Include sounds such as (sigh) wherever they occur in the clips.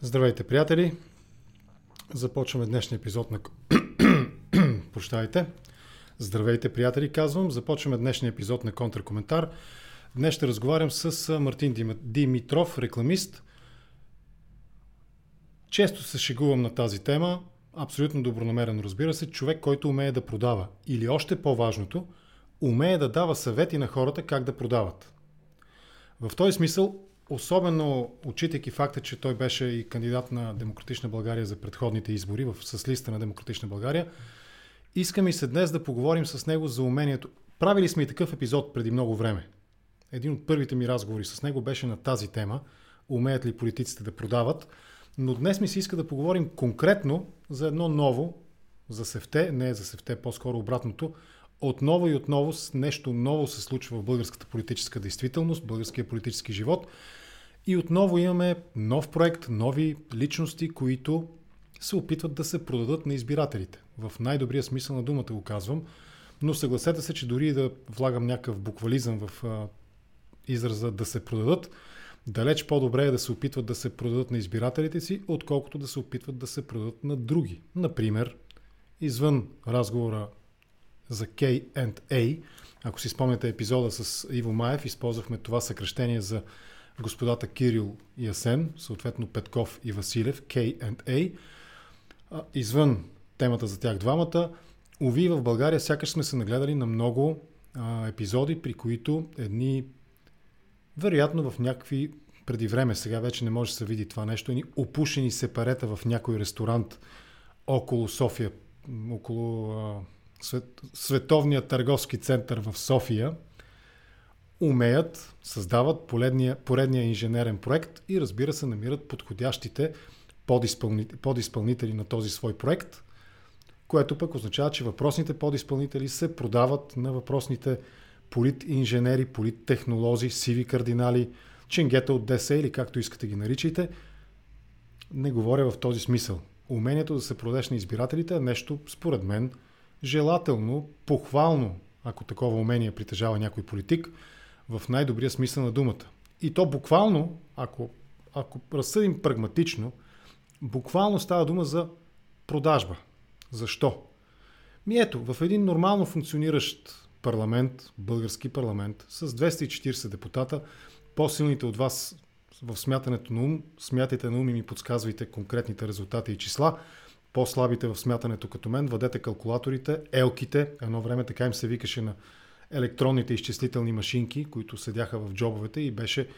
Здравейте, приятели! Започваме днешния епизод на... (clears throat) Прощайте. Здравейте, приятели, казвам. Започваме днешния епизод на Контракоментар. Днес ще разговарям с Мартин Димитров, рекламист. Често се шегувам на тази тема. Абсолютно добронамерено, разбира се. Човек, който умее да продава. Или още по-важното, умее да дава съвети на хората как да продават. В този смисъл Особено отчитайки факта, че той беше и кандидат на Демократична България за предходните избори в, с листа на Демократична България, искам и се днес да поговорим с него за умението. Правили сме и такъв епизод преди много време. Един от първите ми разговори с него беше на тази тема. Умеят ли политиците да продават? Но днес ми се иска да поговорим конкретно за едно ново, за севте, не за севте, по-скоро обратното, отново и отново нещо ново се случва в българската политическа действителност, българския политически живот – и отново имаме нов проект, нови личности, които се опитват да се продадат на избирателите. В най-добрия смисъл на думата го казвам, но съгласете се, че дори да влагам някакъв буквализъм в а, израза да се продадат, далеч по-добре е да се опитват да се продадат на избирателите си, отколкото да се опитват да се продадат на други. Например, извън разговора за K&A, ако си спомняте епизода с Иво Маев, използвахме това съкръщение за господата Кирил и Асен, съответно Петков и Василев, K&A. Извън темата за тях двамата, уви в България сякаш сме се нагледали на много епизоди, при които едни, вероятно в някакви преди време, сега вече не може да се види това нещо, едни опушени сепарета в някой ресторант около София, около а, свет, Световния търговски център в София, умеят, създават поредния, поредния инженерен проект и разбира се намират подходящите подизпълнители, подизпълнители на този свой проект, което пък означава, че въпросните подизпълнители се продават на въпросните политинженери, политтехнолози, сиви кардинали, ченгета от ДС или както искате ги наричайте. Не говоря в този смисъл. Умението да се продеш на избирателите е нещо, според мен, желателно, похвално, ако такова умение притежава някой политик – в най-добрия смисъл на думата. И то буквално, ако, ако разсъдим прагматично, буквално става дума за продажба. Защо? Ми ето, в един нормално функциониращ парламент, български парламент, с 240 депутата, по-силните от вас в смятането на ум, смятайте на ум и ми подсказвайте конкретните резултати и числа, по-слабите в смятането като мен, въдете калкулаторите, елките, едно време така им се викаше на електронните изчислителни машинки, които седяха в джобовете и беше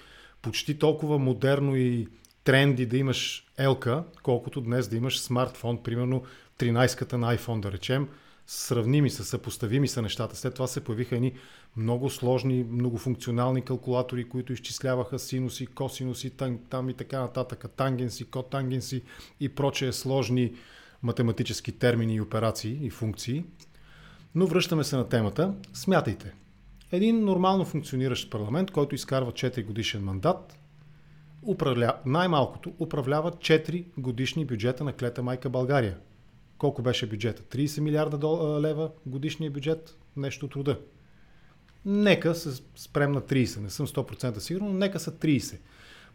почти толкова модерно и тренди да имаш елка, колкото днес да имаш смартфон, примерно 13-ката на iPhone да речем, сравними са, съпоставими са нещата. След това се появиха едни много сложни, многофункционални калкулатори, които изчисляваха синуси, косинуси, там, там и така нататък, тангенси, котангенси и прочее сложни математически термини и операции и функции. Но връщаме се на темата. Смятайте. Един нормално функциониращ парламент, който изкарва 4 годишен мандат, управля... най-малкото управлява 4 годишни бюджета на клета майка България. Колко беше бюджета? 30 милиарда дол... лева годишния бюджет? Нещо труда. Нека се спрем на 30, не съм 100% сигурен, но нека са 30.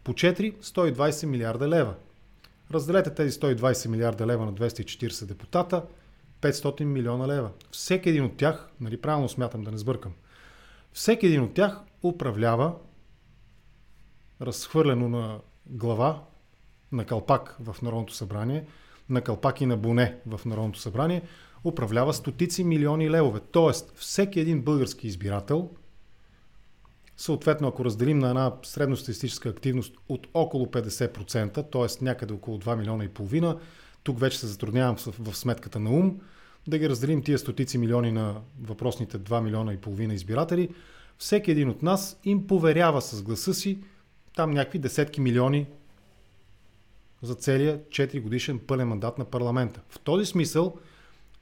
По 4 120 милиарда лева. Разделете тези 120 милиарда лева на 240 депутата – 500 милиона лева. Всеки един от тях, нали правилно смятам да не сбъркам, всеки един от тях управлява разхвърлено на глава, на калпак в Народното събрание, на калпак и на боне в Народното събрание, управлява стотици милиони левове. Тоест, всеки един български избирател, съответно, ако разделим на една средностатистическа активност от около 50%, т.е. някъде около 2 милиона и половина, тук вече се затруднявам в, в сметката на ум, да ги разделим тия стотици милиони на въпросните 2 милиона и половина избиратели, всеки един от нас им поверява с гласа си там някакви десетки милиони за целия 4 годишен пълен мандат на парламента. В този смисъл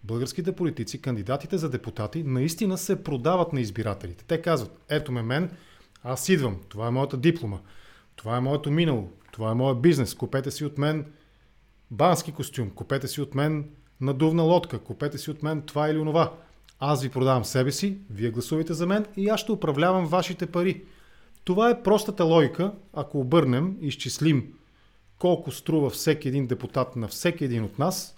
българските политици, кандидатите за депутати, наистина се продават на избирателите. Те казват, ето ме мен, аз идвам, това е моята диплома, това е моето минало, това е моят бизнес, купете си от мен бански костюм, купете си от мен надувна лодка, купете си от мен това или онова. Аз ви продавам себе си, вие гласувайте за мен и аз ще управлявам вашите пари. Това е простата логика, ако обърнем и изчислим колко струва всеки един депутат на всеки един от нас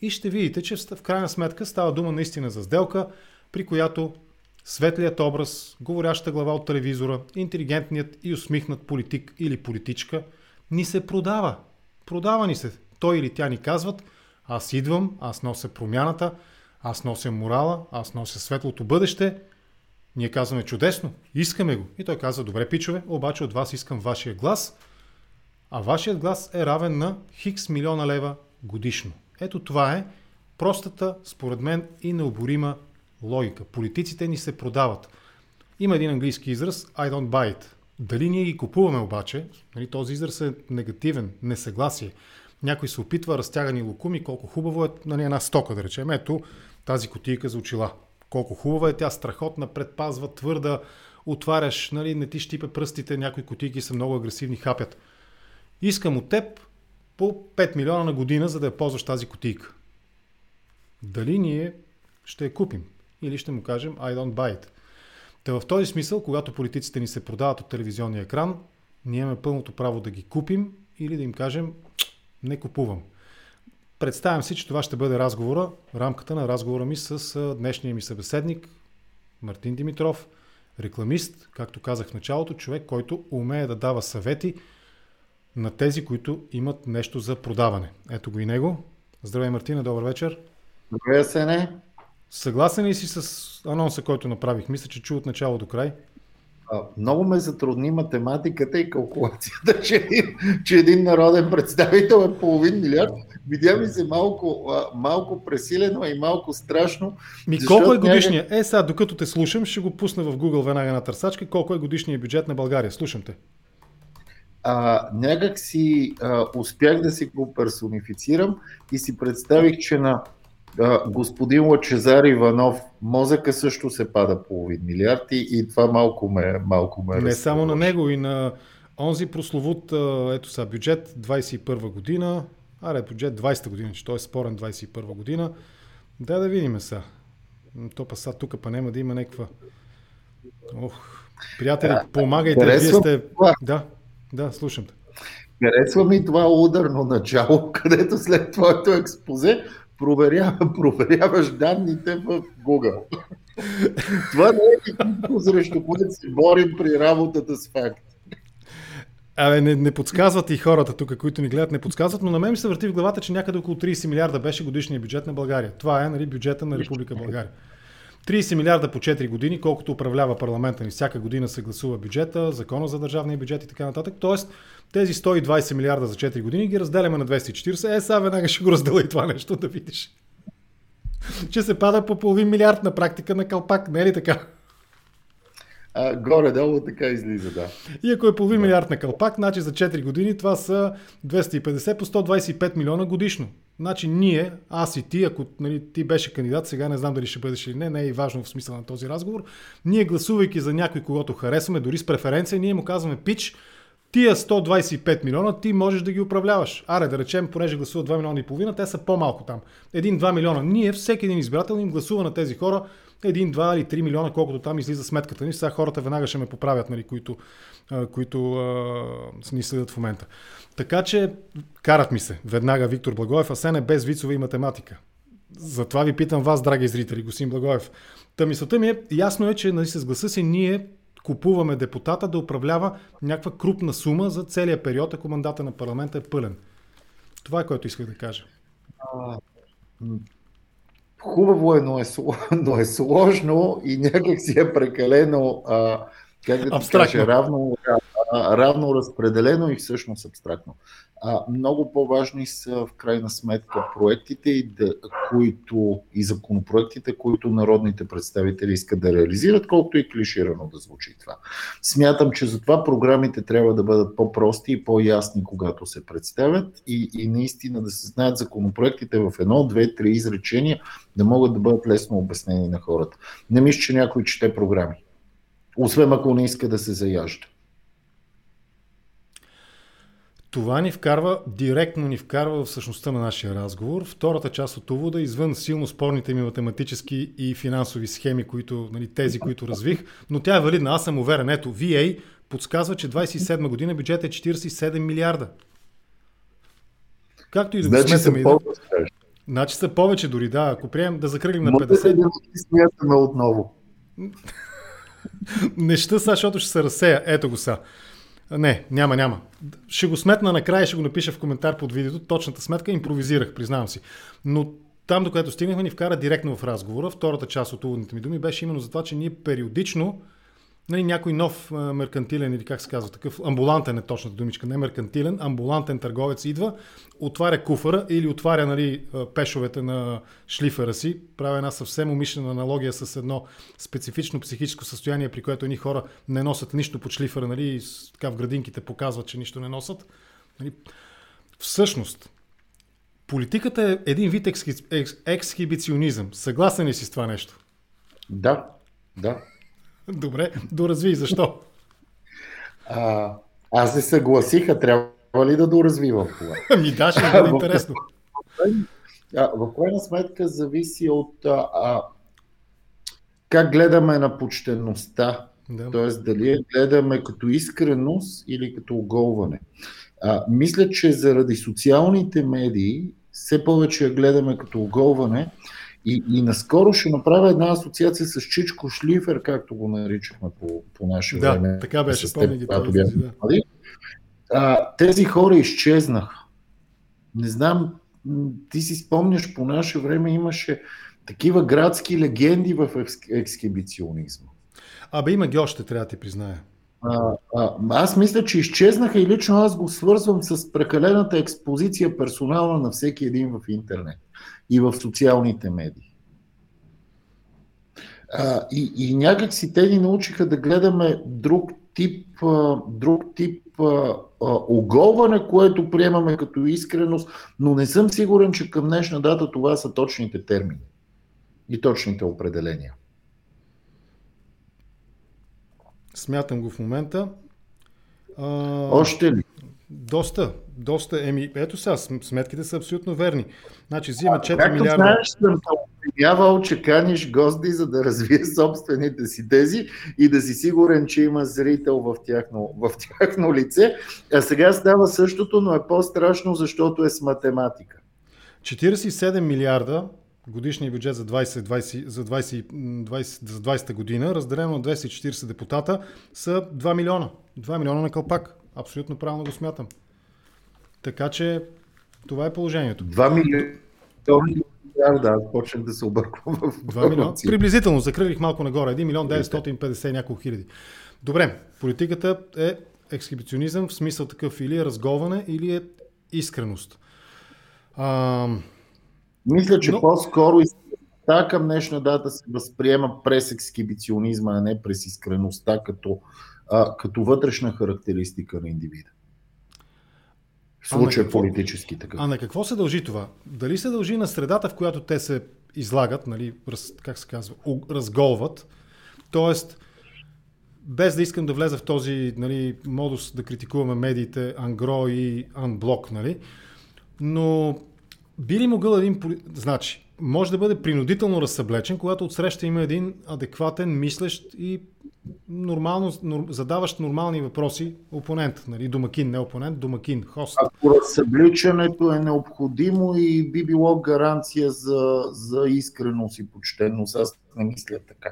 и ще видите, че в крайна сметка става дума наистина за сделка, при която светлият образ, говоряща глава от телевизора, интелигентният и усмихнат политик или политичка ни се продава. Продава ни се. Той или тя ни казват, аз идвам, аз нося промяната, аз нося морала, аз нося светлото бъдеще. Ние казваме чудесно, искаме го. И той казва, добре пичове, обаче от вас искам вашия глас, а вашият глас е равен на хикс милиона лева годишно. Ето това е простата, според мен, и необорима логика. Политиците ни се продават. Има един английски израз I don't buy it. Дали ние ги купуваме обаче, нали, този израз е негативен, несъгласие. Някой се опитва разтягани лукуми, колко хубаво е нали, една стока, да речем. Ето тази котийка за очила. Колко хубава е тя, страхотна, предпазва, твърда, отваряш, нали, не ти щипе пръстите, някои котийки са много агресивни, хапят. Искам от теб по 5 милиона на година, за да я ползваш тази котийка. Дали ние ще я купим? Или ще му кажем I don't buy it. Та в този смисъл, когато политиците ни се продават от телевизионния екран, ние имаме пълното право да ги купим или да им кажем не купувам. Представям си, че това ще бъде разговора, рамката на разговора ми с днешния ми събеседник Мартин Димитров, рекламист, както казах в началото, човек, който умее да дава съвети на тези, които имат нещо за продаване. Ето го и него. Здравей, Мартина, добър вечер. Добре, Сене. Съгласен ли си с анонса, който направих? Мисля, че чу от начало до край. Много ме затрудни математиката и калкулацията, (laughs) че, че един народен представител е половин милиард. Видя ми се малко, малко пресилено и малко страшно. Ми колко е годишния? Е, сега, докато те слушам, ще го пусна в Google веднага на търсачка. Колко е годишния бюджет на България? Слушам те. А, някак си а, успях да си го персонифицирам и си представих, че на господин Лачезар Иванов, мозъка също се пада половин милиард и, и това малко ме, малко ме Не само на него, и на онзи прословут, ето сега, бюджет 21 година, аре, бюджет 20 година, че той е спорен 21 година. Да, да видим сега. То па сега тук па няма да има някаква... Ох, приятели, помагайте, вие сте... Да, да, слушам те. Харесва ми това ударно начало, (laughs) където след твоето експозе проверява, (laughs) проверяваш данните в Google. Това не е никакво срещу което се борим при работата с факти. Абе, не, не подсказват и хората тук, които ни гледат, не подсказват, но на мен ми се върти в главата, че някъде около 30 милиарда беше годишния бюджет на България. Това е нали, бюджета на Република България. 30 милиарда по 4 години, колкото управлява парламента ни. Всяка година се гласува бюджета, закона за държавния бюджет и така нататък. Тоест, тези 120 милиарда за 4 години ги разделяме на 240. Е, сега веднага ще го разделя и това нещо да видиш. че се пада по половин милиард на практика на калпак, не е ли така? А, горе-долу така излиза, да. И ако е половин да. милиард на калпак, значи за 4 години това са 250 по 125 милиона годишно. Значи ние, аз и ти, ако нали, ти беше кандидат, сега не знам дали ще бъдеш или не, не е и важно в смисъл на този разговор, ние гласувайки за някой, когато харесваме, дори с преференция, ние му казваме пич, тия 125 милиона ти можеш да ги управляваш. Аре, да речем, понеже гласуват 2 милиона и половина, те са по-малко там. 1-2 милиона. Ние, всеки един избирател им гласува на тези хора 1, 2 или 3 милиона, колкото там излиза сметката ни. Сега хората веднага ще ме поправят, нали, които, които ни следят в момента. Така че карат ми се веднага Виктор Благоев, а сене без вицове и математика. Затова ви питам вас, драги зрители, господин Благоев. Та мисълта ми е, ясно е, че нали, с гласа си ние купуваме депутата да управлява някаква крупна сума за целия период, ако мандата на парламента е пълен. Това е което исках да кажа. Хубаво е, но е, (laughs) но е сложно и някак си е прекалено, а, как да кажа, равно, равно разпределено и всъщност абстрактно. А, много по-важни са в крайна сметка проектите, и да, които, и законопроектите, които народните представители искат да реализират, колкото и клиширано да звучи това. Смятам, че затова програмите трябва да бъдат по-прости и по-ясни, когато се представят и, и наистина да се знаят законопроектите в едно, две, три изречения, да могат да бъдат лесно обяснени на хората. Не мисля, че някой чете програми. Освен ако не иска да се заяжда. Това ни вкарва, директно ни вкарва в същността на нашия разговор. Втората част от увода, извън силно спорните ми математически и финансови схеми, които, нали, тези, които развих, но тя е валидна. Аз съм уверен. Ето, VA подсказва, че 27 година бюджет е 47 милиарда. Както и да значи го сметаме. Са. Значи са повече дори, да. Ако приемем да закрилим на 50... да смятаме отново. (laughs) Неща са, защото ще се разсея. Ето го са. Не, няма, няма. Ще го сметна накрая, ще го напиша в коментар под видеото. Точната сметка импровизирах, признавам си. Но там, до което стигнахме, ни вкара директно в разговора. Втората част от уводните ми думи беше именно за това, че ние периодично нали, някой нов а, меркантилен или как се казва, такъв амбулантен е точната думичка, не меркантилен, амбулантен търговец идва, отваря куфара или отваря нали, пешовете на шлифера си, прави една съвсем умишлена аналогия с едно специфично психическо състояние, при което едни хора не носят нищо под шлифера, нали, и така в градинките показват, че нищо не носят. Нали. Всъщност, политиката е един вид ексхибиционизъм. Съгласен ли си с това нещо? Да, да. Добре, доразви. Защо? А, аз се съгласиха. Трябва ли да доразвивам това? (laughs) Ами да, ще бъде интересно. В крайна сметка зависи от а, а, как гледаме на почтенността. Да. Тоест дали я гледаме като искреност или като оголване. А, мисля, че заради социалните медии все повече я гледаме като оголване и, и наскоро ще направя една асоциация с Чичко Шлифер, както го наричахме по, по наше да, време. така беше, помня ги това. Да. А, тези хора изчезнаха. Не знам, ти си спомняш, по наше време имаше такива градски легенди в ексхибиционизма. Абе има ги още, трябва да ти призная. А, а, аз мисля, че изчезнаха и лично аз го свързвам с прекалената експозиция персонална на всеки един в интернет и в социалните медии. А, и, и някак си те ни научиха да гледаме друг тип, друг тип оголване, което приемаме като искреност, но не съм сигурен, че към днешна дата това са точните термини и точните определения. Смятам го в момента. А... Още ли? Доста, доста. Еми, ето сега, сметките са абсолютно верни. Значи, взима 4 Както милиарда. знаеш, съм обвинявал, че каниш гости, за да развие (laughs) собствените си тези и да си сигурен, че има зрител в тяхно, в тяхно лице. А сега става същото, но е по-страшно, защото е с математика. 47 милиарда годишния бюджет за 20, 20, за 20, 20, за 20 година, разделено на 240 депутата, са 2 милиона. 2 милиона на кълпак. Абсолютно правилно го смятам. Така че това е положението. 2 милиона. Да, аз почнах да се обърквам в 2 милиона. Приблизително, закрилих малко нагоре. 1 милион 950 няколко хиляди. Добре, политиката е ексхибиционизъм в смисъл такъв или е разговане, или е искреност. А, Мисля, че Но... по-скоро искреността към днешна дата се възприема през ексхибиционизма, а не през искреността като, а, като вътрешна характеристика на индивида. В случая какво, политически така. А на какво се дължи това? Дали се дължи на средата, в която те се излагат, нали, раз, как се казва, разголват, т.е. без да искам да влеза в този нали, модус да критикуваме медиите ангро и анблок, нали, но би ли могъл един... Значи, може да бъде принудително разсъблечен, когато отсреща има един адекватен, мислещ и нормално, нор, задаващ нормални въпроси опонент, нали, домакин, не опонент, домакин, хост. Ако разсъбличането е необходимо и би било гаранция за, за искреност и почтенност, аз не мисля така.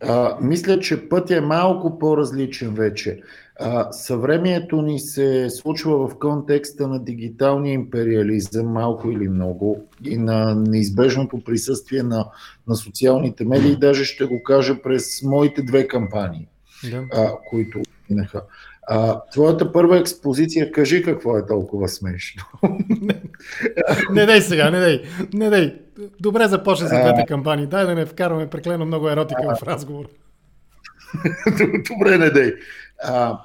А, мисля, че пътя е малко по-различен вече. А, съвремието ни се случва в контекста на дигиталния империализъм, малко или много, и на неизбежното присъствие на, на социалните медии. Даже ще го кажа през моите две кампании, да. а, които минаха. А, твоята първа експозиция, кажи какво е толкова смешно. не дай сега, не дай. Не дай. Добре започна за двете кампании. Дай да не вкарваме преклено много еротика а, в разговор. (laughs) Добре, не дай. А,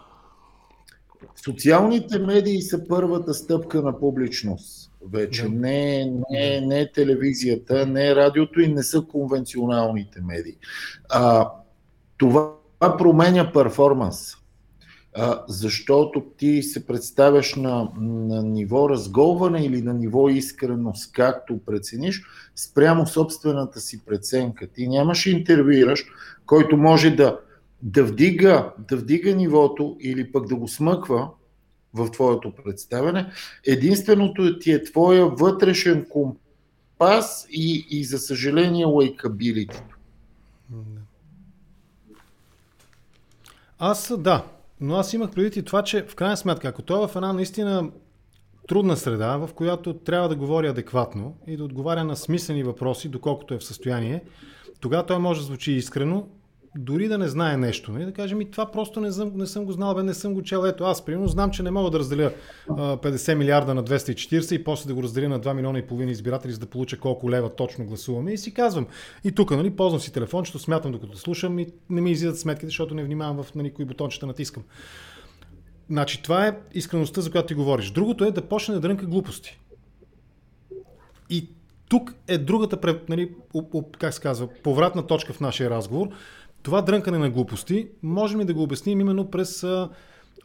социалните медии са първата стъпка на публичност. Вече да. не, не, не телевизията, не радиото и не са конвенционалните медии. А, това променя перформанс. А, защото ти се представяш на, на ниво разголване или на ниво искреност, както прецениш, спрямо собствената си преценка. Ти нямаш интервюираш, който може да да вдига, да вдига нивото или пък да го смъква, в твоето представяне. Единственото ти е твоя вътрешен компас и, и за съжаление лайкабилитито. Аз да, но аз имах предвид и това, че в крайна сметка, ако той е в една наистина трудна среда, в която трябва да говори адекватно и да отговаря на смислени въпроси, доколкото е в състояние, тогава той може да звучи искрено, дори да не знае нещо. Нали? Да кажем, и това просто не съм, не съм го знал, бе, не съм го чел. Ето аз, примерно, знам, че не мога да разделя а, 50 милиарда на 240 и после да го разделя на 2 милиона и половина избиратели, за да получа колко лева точно гласуваме. И си казвам. И тук, нали, ползвам си телефончето, смятам докато слушам и не ми излизат сметките, защото не внимавам в нали, кои бутончета натискам. Значи, това е искреността, за която ти говориш. Другото е да почне да дрънка глупости. И тук е другата, нали, как се казва, повратна точка в нашия разговор. Това дрънкане на глупости можем ли да го обясним именно през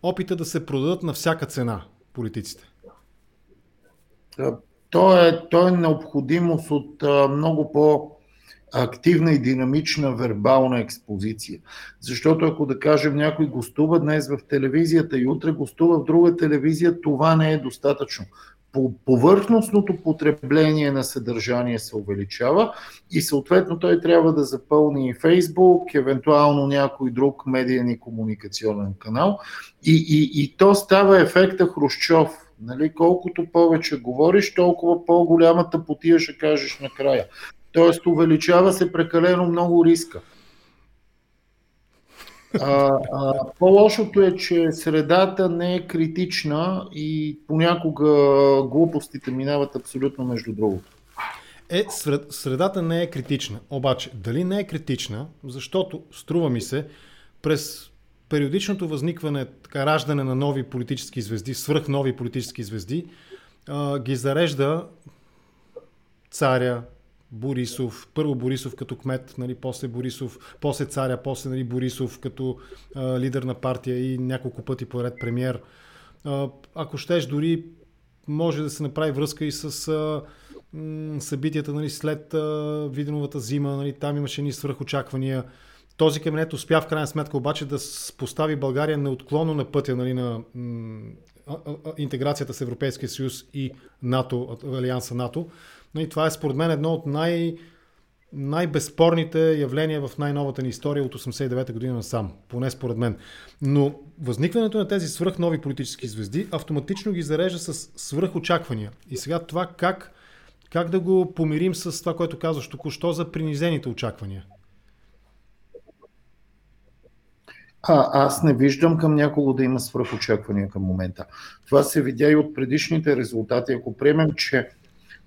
опита да се продадат на всяка цена политиците? То е, то е необходимост от много по- активна и динамична вербална експозиция. Защото ако да кажем някой гостува днес в телевизията и утре гостува в друга телевизия, това не е достатъчно. По повърхностното потребление на съдържание се увеличава и съответно той трябва да запълни и Фейсбук, евентуално някой друг медиен и комуникационен канал. И, и, и то става ефекта Хрущов. Нали, колкото повече говориш, толкова по-голямата потия ще кажеш накрая. Тоест, увеличава се прекалено много риска. А, а, по-лошото е, че средата не е критична и понякога глупостите минават абсолютно между другото. Е, сред, средата не е критична. Обаче, дали не е критична, защото струва ми се, през периодичното възникване, така, раждане на нови политически звезди, свръх нови политически звезди, а, ги зарежда царя, Борисов, първо Борисов като кмет, нали, после Борисов, после царя, после нали, Борисов като а, лидер на партия и няколко пъти поред премьер. А, ако щеш, дори може да се направи връзка и с а, м, събитията нали, след а, Виденовата зима. Нали, там имаше ни свръхочаквания. Този кабинет успя в крайна сметка обаче да постави България неотклонно на пътя нали, на м, интеграцията с Европейския съюз и НАТО, Алианса НАТО. И това е според мен едно от най- най-безспорните явления в най-новата ни история от 89-та година насам, поне според мен. Но възникването на тези свръхнови политически звезди автоматично ги зарежда с свръхочаквания. И сега това как, как да го помирим с това, което казваш току-що за принизените очаквания? А, аз не виждам към някого да има свръхочаквания към момента. Това се видя и от предишните резултати. Ако приемем, че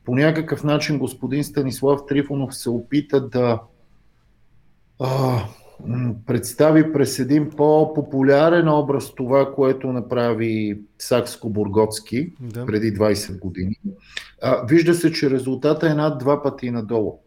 по някакъв начин господин Станислав Трифонов се опита да а, представи през един по-популярен образ това, което направи Сакско-Бургоцки да. преди 20 години. А, вижда се, че резултата е над два пъти надолу.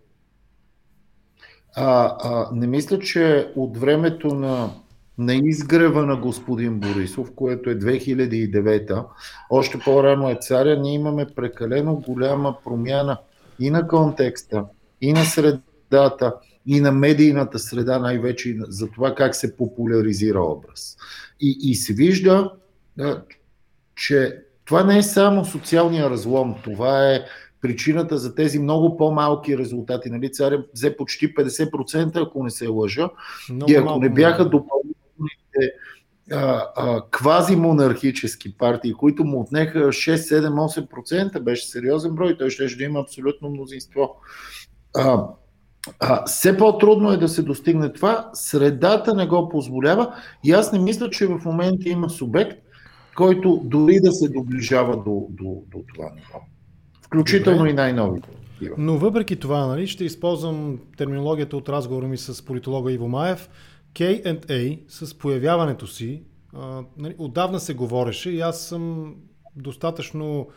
А, а, не мисля, че от времето на на изгрева на господин Борисов, което е 2009, още по-рано е царя, ние имаме прекалено голяма промяна и на контекста, и на средата, и на медийната среда, най-вече за това как се популяризира образ. И, и се вижда, че това не е само социалния разлом, това е причината за тези много по-малки резултати. Нали, царя взе почти 50%, ако не се лъжа. Много и ако не бяха другите квазимонархически партии, които му отнеха 6, 7, 8%, беше сериозен брой, той ще да има абсолютно мнозинство. А, а, все по-трудно е да се достигне това, средата не го позволява и аз не мисля, че в момента има субект, който дори да се доближава до, до, до това ниво. Включително Добре. и най-новите. Но въпреки това, нали, ще използвам терминологията от разговора ми с политолога Иво Маев, K&A с появяването си, а, нали, отдавна се говореше и аз съм достатъчно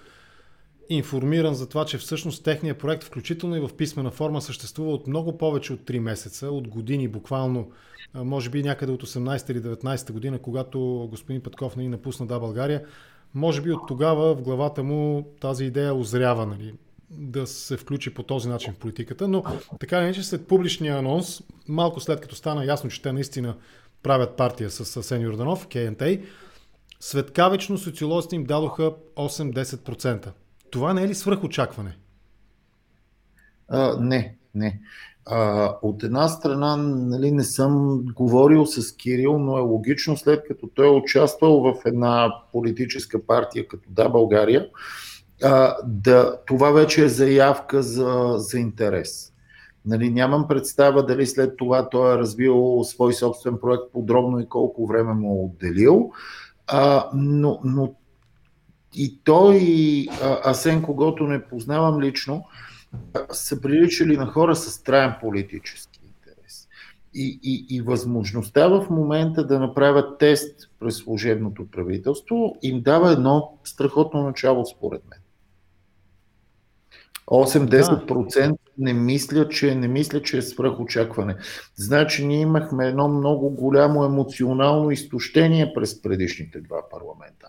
информиран за това, че всъщност техният проект, включително и в писмена форма, съществува от много повече от 3 месеца, от години буквално, може би някъде от 18 или 19 година, когато господин Петков нали, напусна Да България. Може би от тогава в главата му тази идея озрява. Нали да се включи по този начин в политиката, но така не че след публичния анонс, малко след като стана ясно, че те наистина правят партия с Сен Юрданов, КНТ, светкавично социолозите им дадоха 8-10%. Това не е ли свръхочакване? А, не, не. А, от една страна нали, не съм говорил с Кирил, но е логично след като той е участвал в една политическа партия като Да България, а, да, това вече е заявка за, за интерес. Нали, нямам представа дали след това той е развил свой собствен проект подробно и колко време му е отделил, а, но, но и той, и Асен, когато не познавам лично, са приличали на хора с траен политически интерес. И, и, и възможността в момента да направят тест през служебното правителство им дава едно страхотно начало, според мен. 8-10% да. не мисля, че, не мисля, че е свръхочакване. Значи ние имахме едно много голямо емоционално изтощение през предишните два парламента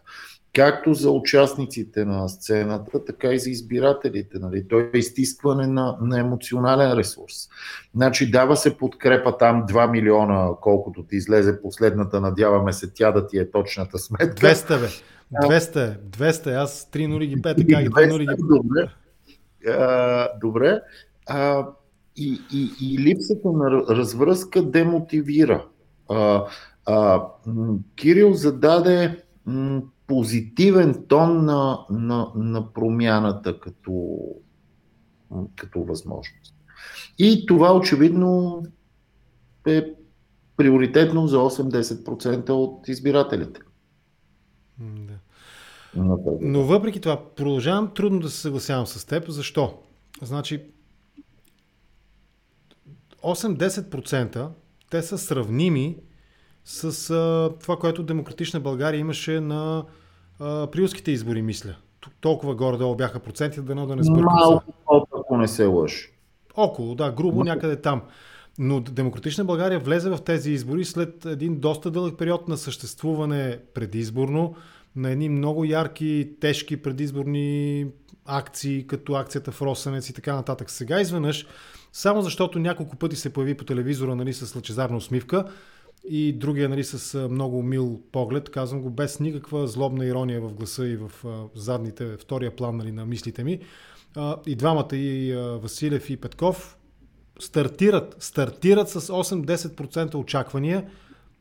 както за участниците на сцената, така и за избирателите. Нали? Той е изтискване на, на емоционален ресурс. Значи дава се подкрепа там 2 милиона, колкото ти излезе последната, надяваме се тя да ти е точната сметка. 200 бе. 200, 200, аз 3 нули ги 5, така и 2 нули ги Добре. Добре. А, и, и, и липсата на развръзка демотивира. А, а, Кирил зададе м, позитивен тон на, на, на промяната като, като възможност. И това очевидно е приоритетно за 8-10% от избирателите. Да. Но въпреки това, продължавам трудно да се съгласявам с теб. Защо? Значи, 8-10% те са сравними с а, това, което Демократична България имаше на а, приюските избори, мисля. Толкова горе-долу бяха проценти, да да не сбъркам. Малко, ако не се лъжи. Около, да, грубо някъде там. Но Демократична България влезе в тези избори след един доста дълъг период на съществуване предизборно, на едни много ярки, тежки предизборни акции, като акцията в Росенец и така нататък. Сега изведнъж, само защото няколко пъти се появи по телевизора нали, с лъчезарна усмивка, и другия нали, с много мил поглед. Казвам го без никаква злобна ирония в гласа и в задните, втория план нали, на мислите ми. И двамата, и Василев и Петков, стартират, стартират с 8-10% очаквания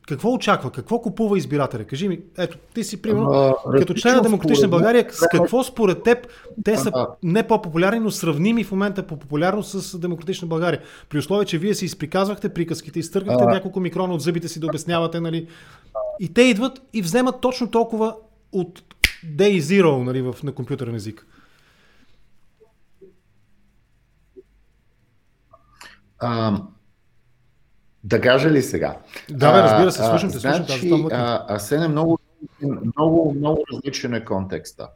какво очаква? Какво купува избирателя? Кажи ми, ето, ти си примерно, а, като член на Демократична България, с какво според теб те са не по-популярни, но сравними в момента по популярност с Демократична България? При условие, че вие си изприказвахте приказките, изтъргахте а, няколко микрона от зъбите си да обяснявате, нали? И те идват и вземат точно толкова от day zero, нали, в, на компютърен език. А, да кажа ли сега? Да, бе, разбира се, слушам те, слушам значи, а, Асен е много, много, много различен е контекста.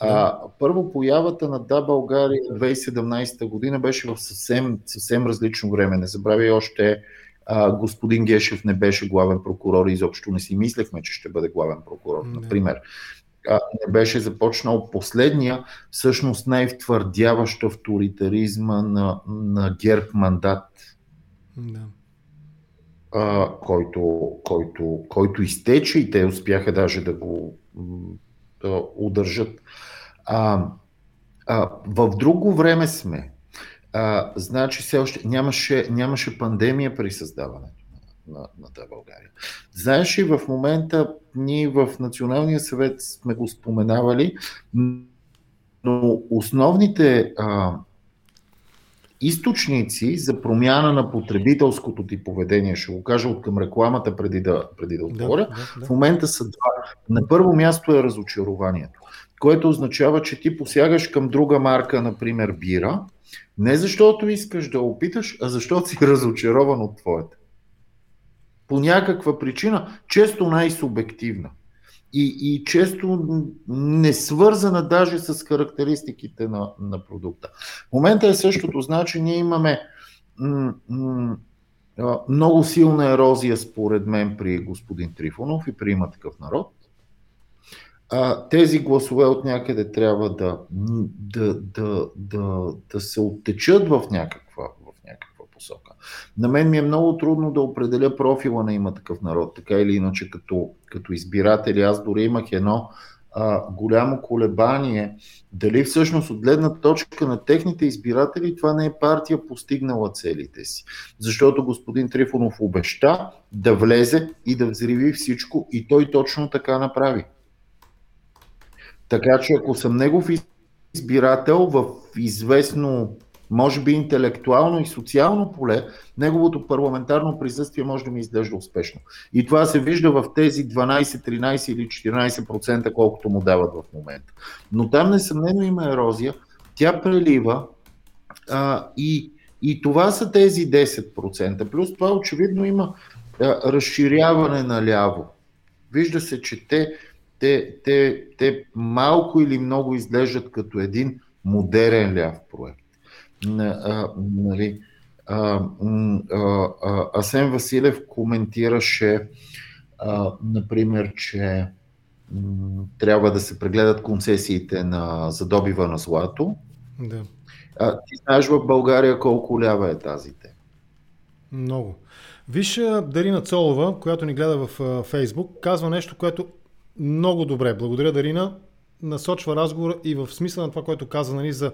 А, първо, появата на Да България 2017 година беше в съвсем, съвсем различно време. Не забравяй още, а, господин Гешев не беше главен прокурор и изобщо не си мислехме, че ще бъде главен прокурор, не. например. А, не беше започнал последния, всъщност най-втвърдяващ авторитаризма на, на ГЕРБ мандат. Да а, който, който, който изтече и те успяха даже да го да удържат. А, а, в друго време сме. А, значи все още нямаше, нямаше пандемия при създаването на, на, на България. Знаеш ли, в момента ние в Националния съвет сме го споменавали, но основните а, източници за промяна на потребителското ти поведение, ще го кажа от към рекламата преди да, преди да отговоря, да, да, да. в момента са два. На първо място е разочарованието, което означава, че ти посягаш към друга марка, например бира, не защото искаш да опиташ, а защото си разочарован от твоята. По някаква причина, често най-субективна и, и често не свързана даже с характеристиките на, на продукта. В момента е същото, значи ние имаме м- м- много силна ерозия според мен при господин Трифонов и при има такъв народ. А, тези гласове от някъде трябва да, да, да, да, да се оттечат в някаква. На мен ми е много трудно да определя профила на има такъв народ, така или иначе като, като избиратели. Аз дори имах едно а, голямо колебание дали всъщност от гледна точка на техните избиратели това не е партия постигнала целите си. Защото господин Трифонов обеща да влезе и да взриви всичко и той точно така направи. Така че ако съм негов избирател в известно може би интелектуално и социално поле, неговото парламентарно присъствие може да ми изглежда успешно. И това се вижда в тези 12, 13 или 14%, колкото му дават в момента. Но там несъмнено има ерозия, тя прелива а, и, и това са тези 10%. Плюс това очевидно има а, разширяване наляво. Вижда се, че те, те, те, те малко или много изглеждат като един модерен ляв проект нали, а, а, Асен Василев коментираше, а, например, че м, трябва да се прегледат концесиите на задобива на злато. Да. А, ти знаеш в България колко лява е тази тема? Много. Виж Дарина Цолова, която ни гледа в Фейсбук, казва нещо, което много добре. Благодаря, Дарина. Насочва разговора и в смисъл на това, което каза нали, за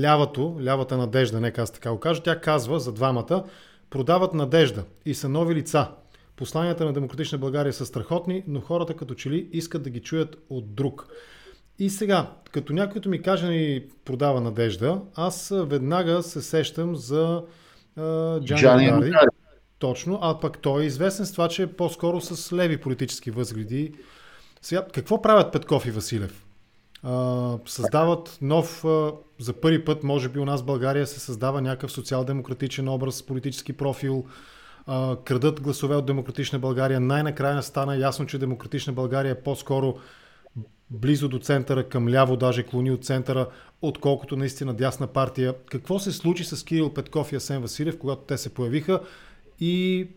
лявато, лявата надежда, нека аз така го кажа, тя казва за двамата, продават надежда и са нови лица. Посланията на Демократична България са страхотни, но хората като че ли искат да ги чуят от друг. И сега, като някой ми каже ни продава надежда, аз веднага се сещам за Джани Дарди. Точно, а пък той е известен с това, че е по-скоро с леви политически възгледи. Сега, какво правят Петков и Василев? Създават нов, за първи път, може би у нас в България се създава някакъв социал-демократичен образ, политически профил, крадат гласове от Демократична България. Най-накрая стана ясно, че Демократична България е по-скоро близо до центъра, към ляво даже клони от центъра, отколкото наистина дясна партия. Какво се случи с Кирил Петков и Асен Василев, когато те се появиха и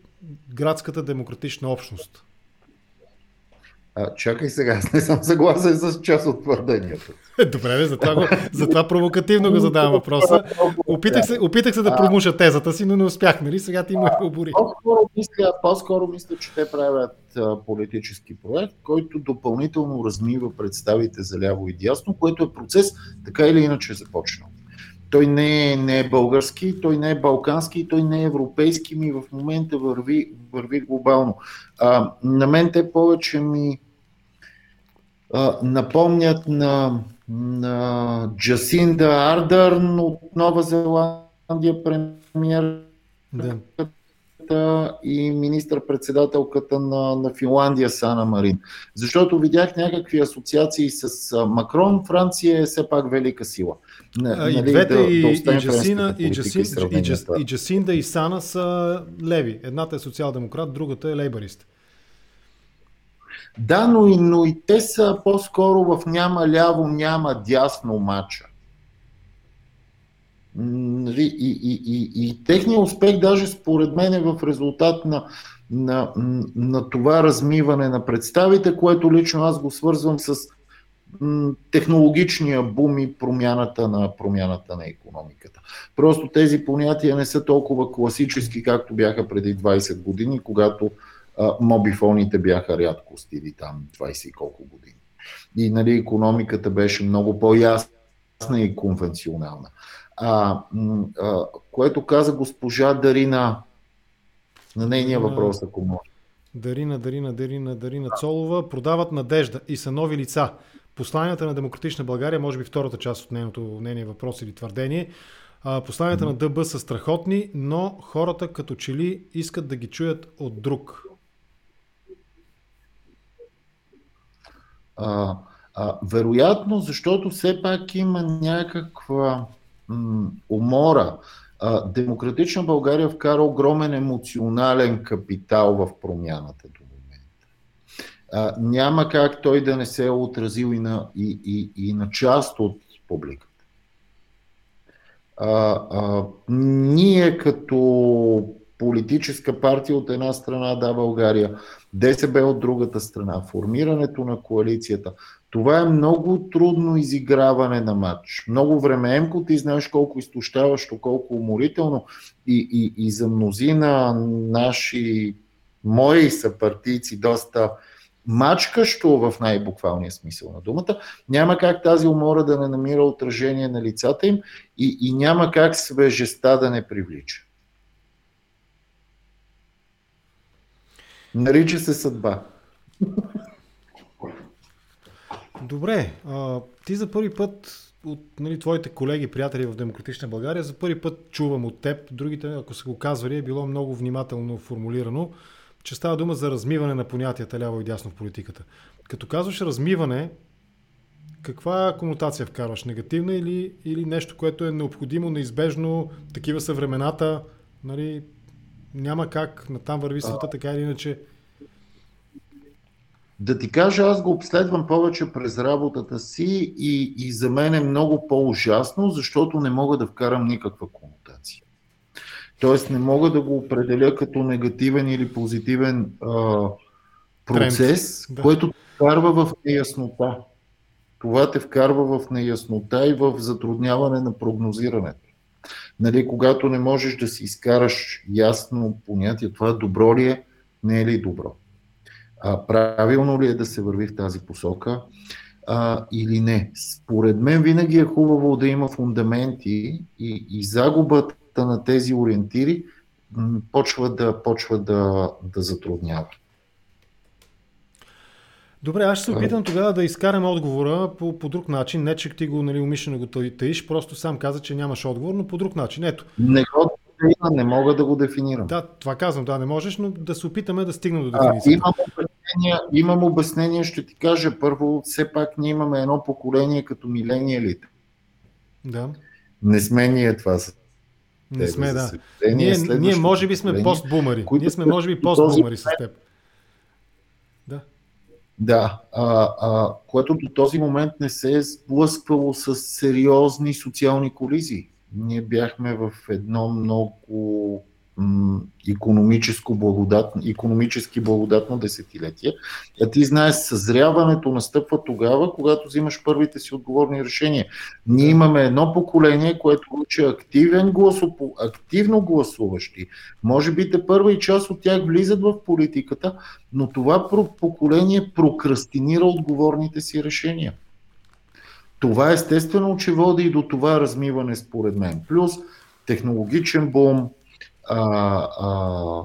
градската демократична общност? А, чакай сега, аз не съм съгласен с част от твърденията. Добре, затова, го, затова провокативно го задавам въпроса. Опитах се, опитах се да промуша тезата си, но не успях, нали? Сега ти му обори. По-скоро мисля, по-скоро мисля, че те правят политически проект, който допълнително размива представите за ляво и дясно, което е процес така или иначе е започнал. Той не е, не е български, той не е балкански, той не е европейски, ми в момента върви, върви глобално. А, на мен те повече ми напомнят на, на Джасинда Ардърн от Нова Зеландия, премьер да. и министър-председателката на, на Финландия Сана Марин. Защото видях някакви асоциации с Макрон, Франция е все пак велика сила. А, и нали, двете, да, и, да и, Джасина, и, Джасин, и, Джас, и Джасинда и Сана са леви. Едната е социал-демократ, другата е лейбарист. Да, но и, но и те са по-скоро в няма ляво, няма дясно мача. Нали, и, и, и, и техният успех даже според мен е в резултат на, на, на това размиване на представите, което лично аз го свързвам с технологичния бум и промяната на, промяната на економиката. Просто тези понятия не са толкова класически, както бяха преди 20 години, когато мобифоните бяха рядкост или там 20 и колко години. И нали, економиката беше много по-ясна и конвенционална. А, а, което каза госпожа Дарина на нейния въпрос, ако може. Дарина, Дарина, Дарина, Дарина Цолова продават надежда и са нови лица. Посланията на Демократична България, може би втората част от нейното, нейния въпрос или твърдение, посланията mm-hmm. на ДБ са страхотни, но хората като че ли искат да ги чуят от друг. А, а, вероятно, защото все пак има някаква м, умора. А, Демократична България вкара огромен емоционален капитал в промяната до момента. А, няма как той да не се е отразил и на, и, и, и на част от публиката. А, а, ние като политическа партия от една страна, да, България, ДСБ от другата страна, формирането на коалицията. Това е много трудно изиграване на матч. Много времеемко ти знаеш колко изтощаващо, колко уморително и, и, и за мнозина наши, мои съпартийци, доста мачкащо в най-буквалния смисъл на думата. Няма как тази умора да не намира отражение на лицата им и, и няма как свежеста да не привлича. Нарича се съдба. Добре, а, ти за първи път от нали, твоите колеги, приятели в Демократична България, за първи път чувам от теб, другите, ако са го казвали, е било много внимателно формулирано, че става дума за размиване на понятията ляво и дясно в политиката. Като казваш размиване, каква конотация вкарваш? Негативна или, или нещо, което е необходимо, неизбежно, такива са времената, нали, няма как, натам върви света, така или иначе. Да ти кажа, аз го обследвам повече през работата си и, и за мен е много по-ужасно, защото не мога да вкарам никаква конотация. Тоест не мога да го определя като негативен или позитивен а, процес, да. който те вкарва в неяснота. Това те вкарва в неяснота и в затрудняване на прогнозирането. Нали, когато не можеш да си изкараш ясно понятие, това добро ли е, не е ли добро. А, правилно ли е да се върви в тази посока а, или не. Според мен винаги е хубаво да има фундаменти и, и загубата на тези ориентири почва да, почва да, да затруднява. Добре, аз ще се опитам тогава да изкарам отговора по, по друг начин. Не, че ти го нали, умишлено го таиш, просто сам каза, че нямаш отговор, но по друг начин. Ето. Не го не мога да го дефинирам. Да, това казвам, да, не можеш, но да се опитаме да стигнем до дефиницията. имам, обяснение, имам обяснение, ще ти кажа. Първо, все пак ние имаме едно поколение като милениалите. Да. Не сме ние това. Не сме, да. Ние, ние може би сме постбумари. Ние сме може би постбумари с теб. Да, а, а, което до този момент не се е сблъсквало с сериозни социални колизии. Ние бяхме в едно много економическо благодатно, економически благодатно десетилетие. А ти знаеш, съзряването настъпва тогава, когато взимаш първите си отговорни решения. Ние имаме едно поколение, което учи активен гласо, активно гласуващи. Може би те първа и част от тях влизат в политиката, но това поколение прокрастинира отговорните си решения. Това естествено, че води и до това размиване според мен. Плюс технологичен бум, а, а,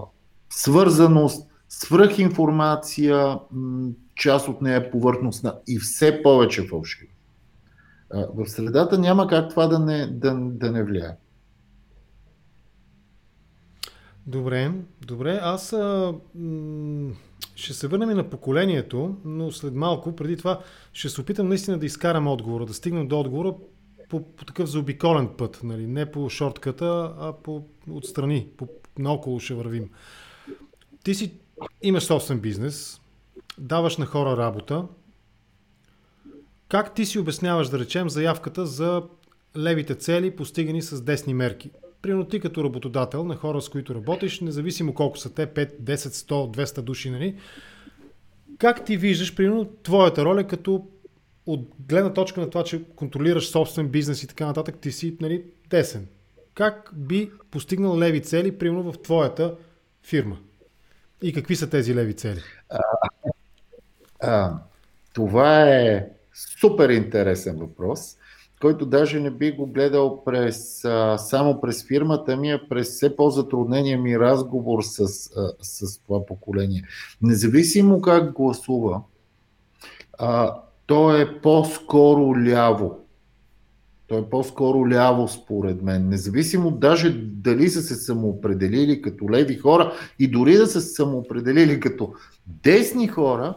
свързаност, свръхинформация, част от нея е повърхностна и все повече фалшива. В средата няма как това да не, да, да не влияе. Добре, добре. Аз а, ще се върнем и на поколението, но след малко, преди това, ще се опитам наистина да изкарам отговора, да стигнем до отговора по, по такъв заобиколен път, нали? не по шортката, а по отстрани, по, наоколо ще вървим. Ти си имаш собствен бизнес, даваш на хора работа. Как ти си обясняваш, да речем, заявката за левите цели, постигани с десни мерки? Примерно ти като работодател на хора, с които работиш, независимо колко са те, 5, 10, 100, 200 души, нали? Как ти виждаш, примерно, твоята роля като от гледна точка на това, че контролираш собствен бизнес и така нататък, ти си нали, тесен. Как би постигнал леви цели, примерно в твоята фирма? И какви са тези леви цели? А, а, това е супер интересен въпрос, който даже не би го гледал през, а, само през фирмата ми, а през все по-затруднения ми разговор с, а, с това поколение. Независимо как гласува, а, то е по-скоро ляво. То е по-скоро ляво, според мен. Независимо даже дали са се самоопределили като леви хора и дори да са се самоопределили като десни хора,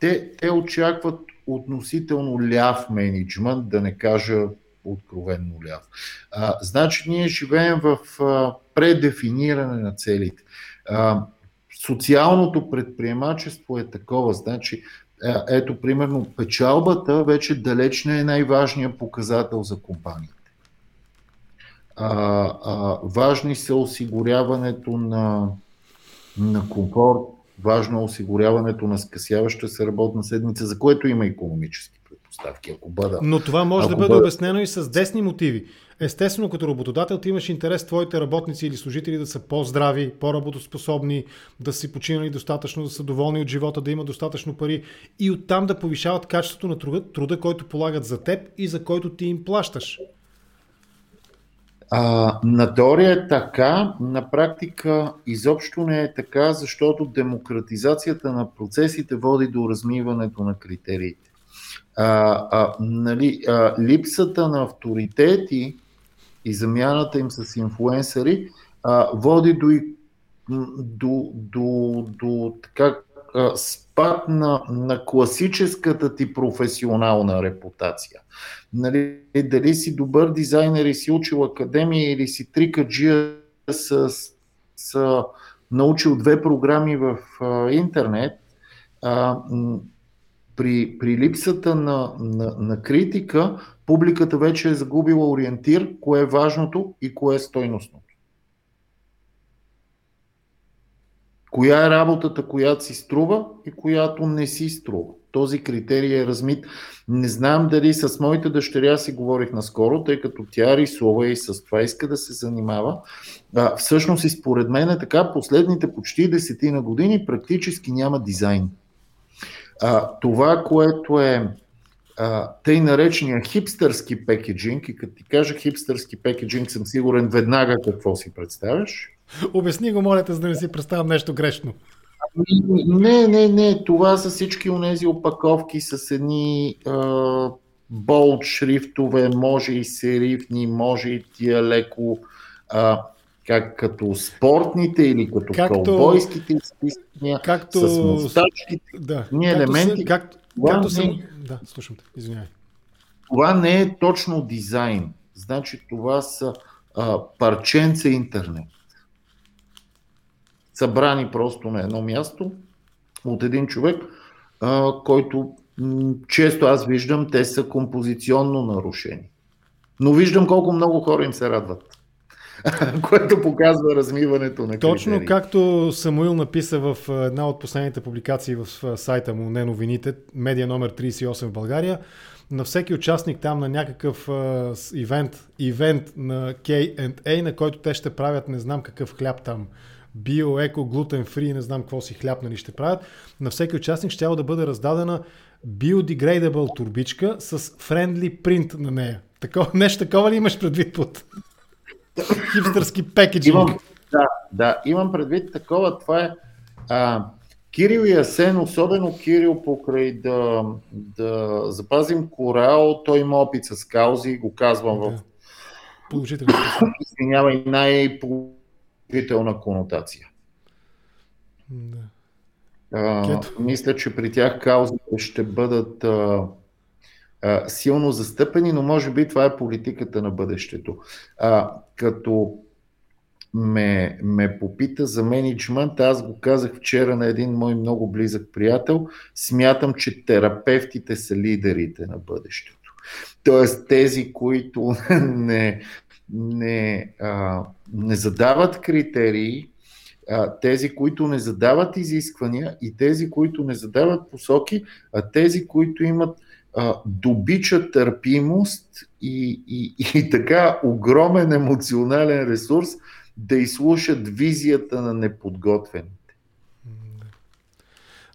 те, те очакват относително ляв менеджмент, да не кажа откровенно ляв. А, значи ние живеем в а, предефиниране на целите. А, социалното предприемачество е такова. Значи ето, примерно, печалбата вече далеч не е най-важният показател за компаниите. А, а, важни са осигуряването на, на комфорт, важно е осигуряването на скъсяваща се работна седмица, за което има економически предпоставки. Ако бъда, Но това може да бъде бъда... обяснено и с десни мотиви. Естествено, като работодател ти имаш интерес твоите работници или служители да са по-здрави, по-работоспособни, да си починали достатъчно, да са доволни от живота, да имат достатъчно пари и оттам да повишават качеството на труда, труда който полагат за теб и за който ти им плащаш. А, на теория е така, на практика изобщо не е така, защото демократизацията на процесите води до размиването на критериите. А, а, нали, а, липсата на авторитети и замяната им с инфуенсъри а, води до, до, до, до така, а, спад на, на класическата ти професионална репутация. Нали, дали си добър дизайнер и си учил академия или си трикаджия с, с научил две програми в а, интернет, а, при, при липсата на, на, на критика, публиката вече е загубила ориентир, кое е важното и кое е стойностното. Коя е работата, която си струва и която не си струва. Този критерий е размит. Не знам дали с моята дъщеря си говорих наскоро, тъй като тя рисува и с това иска да се занимава. А, всъщност и според мен е така, последните почти десетина години практически няма дизайн. А, това, което е а, тъй наречения хипстърски пекеджинг, и като ти кажа хипстърски пекеджинг, съм сигурен веднага какво си представяш. Обясни го, моля за да не си представям нещо грешно. Не, не, не. Това са всички онези опаковки с едни а, болт шрифтове, може и серифни, може и тия леко а, как като спортните или като както, кълбойските изписания, както, с мустачките, да, ни елементи. Се, как, това както съм... Не, да, слушам те, извинявай. Това не е точно дизайн. Значи това са а, парченца интернет. Събрани просто на едно място от един човек, а, който м- често аз виждам, те са композиционно нарушени. Но виждам колко много хора им се радват. (laughs) което показва размиването на Точно критерии. както Самуил написа в една от последните публикации в сайта му Не новините, медиа номер 38 в България, на всеки участник там на някакъв uh, ивент, ивент на K&A, на който те ще правят не знам какъв хляб там, био, еко, глутен фри, не знам какво си хляб нали ще правят, на всеки участник ще да бъде раздадена biodegradable турбичка с friendly print на нея. Такова, нещо такова ли имаш предвид под? Хипстърски пекеджинг. Имам, да, да, имам предвид такова. Това е а, Кирил и Асен, особено Кирил покрай да, да запазим корал, той има опит с каузи, го казвам да. в положителна. Извинявай, най-положителна конотация. Да. А, мисля, че при тях каузите ще бъдат а, силно застъпени, но може би това е политиката на бъдещето. А, като ме, ме попита за менеджмент, аз го казах вчера на един мой много близък приятел, смятам, че терапевтите са лидерите на бъдещето. Тоест тези, които (laughs) не, не, а, не задават критерии, тези, които не задават изисквания и тези, които не задават посоки, а тези, които имат добича търпимост и, и, и така огромен емоционален ресурс да изслушат визията на неподготвените.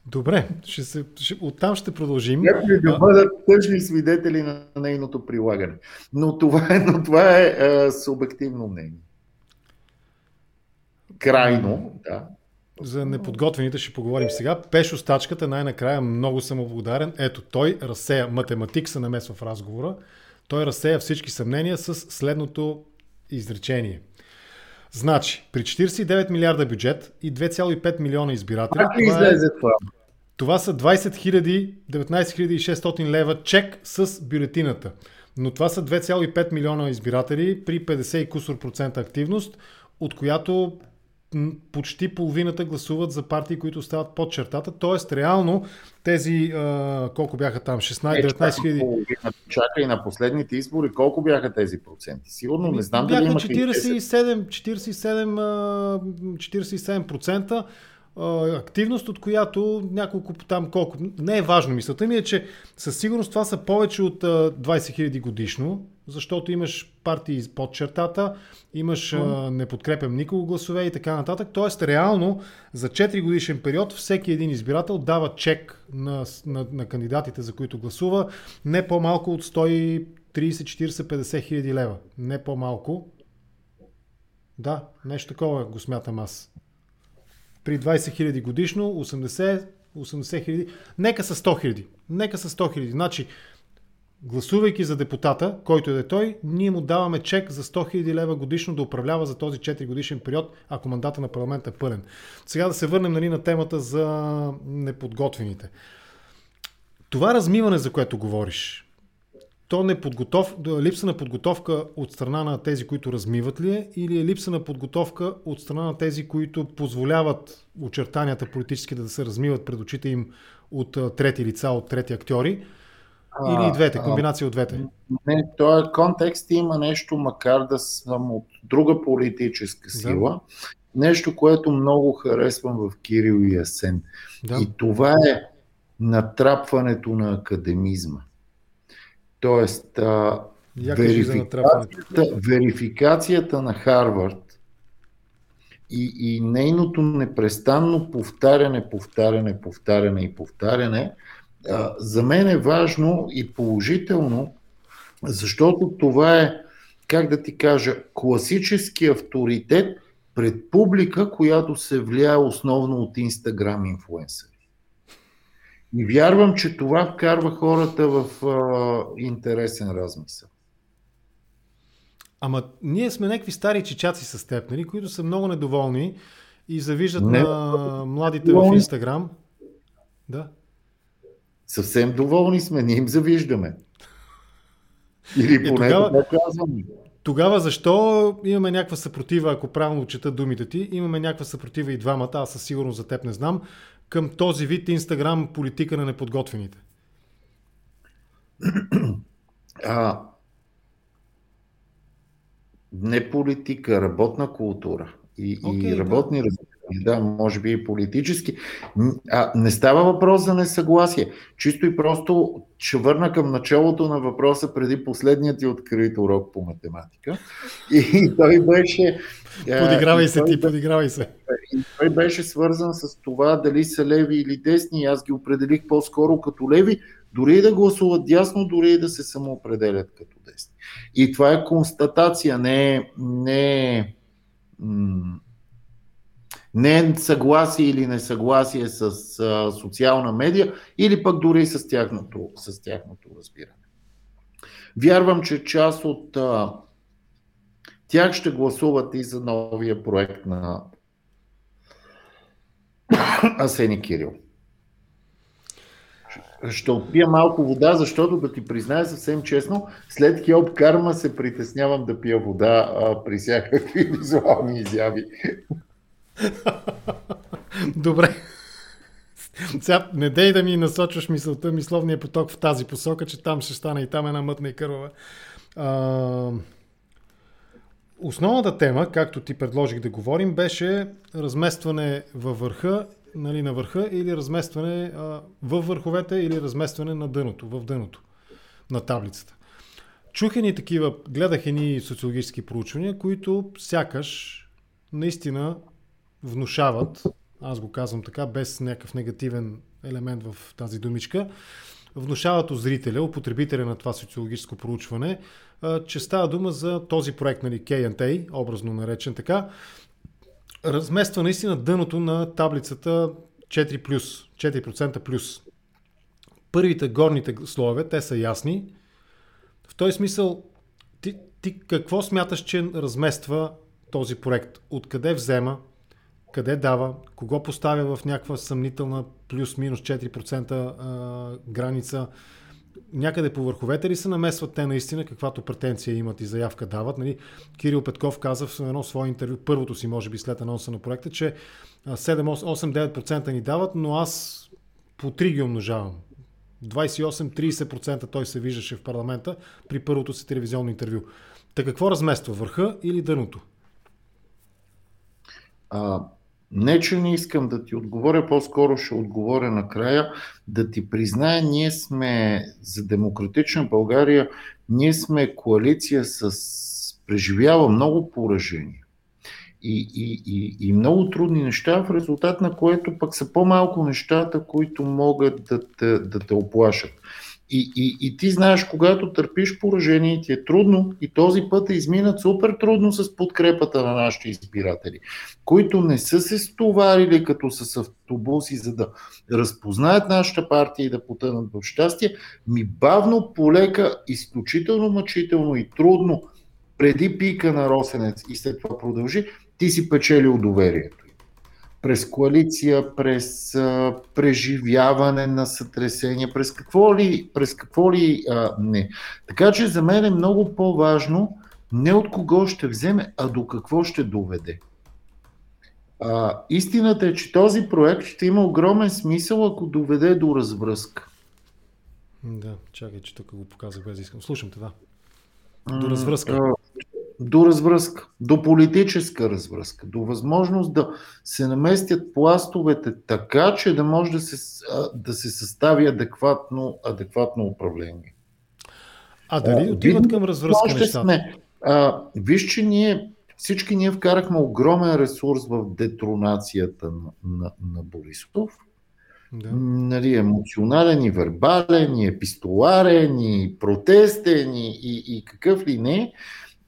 Добре, ще се, ще, оттам ще продължим. Някои да бъдат тъжни свидетели на нейното прилагане. Но това е, но това е а, субективно мнение. Крайно, да. За неподготвените ще поговорим сега. Пешо стачката най-накрая много съм благодарен. Ето, той разсея, математик се намесва в разговора, той разсея всички съмнения с следното изречение. Значи, при 49 милиарда бюджет и 2,5 милиона избиратели, това, излезе е, това? това са 20 000, 19 600 лева чек с бюлетината. Но това са 2,5 милиона избиратели при 50 и кусор процента активност, от която почти половината гласуват за партии, които стават под чертата. Тоест, реално тези, а, колко бяха там, 16-19 хиляди. Чакай на последните избори, колко бяха тези проценти? Сигурно не знам бяха дали 47, 47, 47%. Активност, от която няколко там колко. Не е важно. Мисълта ми е, че със сигурност това са повече от 20 000 годишно, защото имаш партии под чертата, имаш mm. не подкрепям никого гласове и така нататък. Тоест, реално за 4 годишен период всеки един избирател дава чек на, на, на кандидатите, за които гласува, не по-малко от 130, 40, 50 хиляди лева. Не по-малко. Да, нещо такова го смятам аз. При 20 хиляди годишно, 80, 80 хиляди, нека са 100 хиляди. Нека са 100 хиляди. Значи, гласувайки за депутата, който е да той, ние му даваме чек за 100 000 лева годишно да управлява за този 4 годишен период, ако мандата на парламент е пълен. Сега да се върнем нали, на темата за неподготвените. Това размиване, за което говориш, то не подготов... липса на подготовка от страна на тези, които размиват ли е, или е липса на подготовка от страна на тези, които позволяват очертанията политически да се размиват пред очите им от трети лица, от трети актьори, или и двете, комбинация от двете? Не, този контекст има нещо, макар да съм от друга политическа сила, да. нещо, което много харесвам в Кирил и Асен. Да. И това е натрапването на академизма. Тоест, а, верификацията, верификацията на Харвард и, и нейното непрестанно повтаряне, повтаряне, повтаряне и повтаряне – за мен е важно и положително, защото това е, как да ти кажа, класически авторитет пред публика, която се влияе основно от Инстаграм инфлуенсъри. И вярвам, че това вкарва хората в а, интересен размисъл. Ама ние сме някакви стари чичаци с теб, нали, които са много недоволни и завиждат Не, на младите в Инстаграм. Да. Съвсем доволни сме, ние им завиждаме. Или е, поне тогава, това казваме. Тогава защо имаме някаква съпротива, ако правилно чета думите ти, имаме някаква съпротива и двамата, аз със сигурност за теб не знам, към този вид Инстаграм политика на неподготвените? А, не политика, работна култура и, okay, и работни да да, може би и политически. А, не става въпрос за несъгласие. Чисто и просто ще върна към началото на въпроса преди последният ти открит урок по математика. И той беше... Подигравай се ти, подигравай се. И той беше свързан с това дали са леви или десни. Аз ги определих по-скоро като леви, дори и да гласуват дясно, дори и да се самоопределят като десни. И това е констатация, не, не м- не съгласие или несъгласие с а, социална медия или пък дори с тяхното, с тяхното разбиране. Вярвам, че част от а, тях ще гласуват и за новия проект на (coughs) Асени Кирил. Ще отпия малко вода, защото да ти призная съвсем честно, след Хелп Карма се притеснявам да пия вода а, при всякакви визуални изяви. (laughs) Добре. Сега не дей да ми насочваш мисълта, мисловния поток в тази посока, че там ще стане и там една мътна и кървава. А, основната тема, както ти предложих да говорим, беше разместване във върха, нали, на върха или разместване а, във върховете или разместване на дъното, в дъното на таблицата. Чух ни такива, гледах ни социологически проучвания, които сякаш наистина внушават, аз го казвам така, без някакъв негативен елемент в тази думичка, внушават у зрителя, у потребителя на това социологическо проучване, че става дума за този проект, нали, K&A, образно наречен така, размества наистина дъното на таблицата 4+, 4% плюс. Първите горните слоеве, те са ясни. В този смисъл, ти, ти какво смяташ, че размества този проект? Откъде взема? Къде дава, кого поставя в някаква съмнителна плюс-минус 4% а, граница, някъде по върховете ли се намесват те наистина, каквато претенция имат и заявка дават? Нали? Кирил Петков каза в едно свое интервю, първото си може би след анонса на проекта, че 7-8-9% ни дават, но аз по 3 ги умножавам. 28-30% той се виждаше в парламента при първото си телевизионно интервю. Та какво размества, върха или дъното? А, не, че не искам да ти отговоря, по-скоро ще отговоря накрая, да ти призная, ние сме за демократична България, ние сме коалиция с преживява много поражения и, и, и, и много трудни неща, в резултат на което пък са по-малко нещата, които могат да те, да те оплашат. И, и, и ти знаеш, когато търпиш поражение, ти е трудно и този път е изминат супер трудно с подкрепата на нашите избиратели, които не са се стоварили като с автобуси, за да разпознаят нашата партия и да потънат в щастие, ми бавно, полека, изключително мъчително и трудно преди пика на Росенец и след това продължи, ти си печелил доверието през коалиция, през а, преживяване на сътресения, през какво ли, през какво ли а, не. Така че за мен е много по-важно не от кого ще вземе, а до какво ще доведе. А, истината е, че този проект ще има огромен смисъл, ако доведе до развръзка. Да, чакай, че тук го показах без искам. Слушам те, да. До развръзка до развръзка, до политическа развръзка, до възможност да се наместят пластовете така, че да може да се, да се състави адекватно, адекватно управление. А дали отиват към развръзка нещата? Сме, а, виж, че ние всички ние вкарахме огромен ресурс в детронацията на, на, на Борисов. Да. Нали, емоционален и вербален, и епистоларен, и протестен, и, и, и какъв ли не.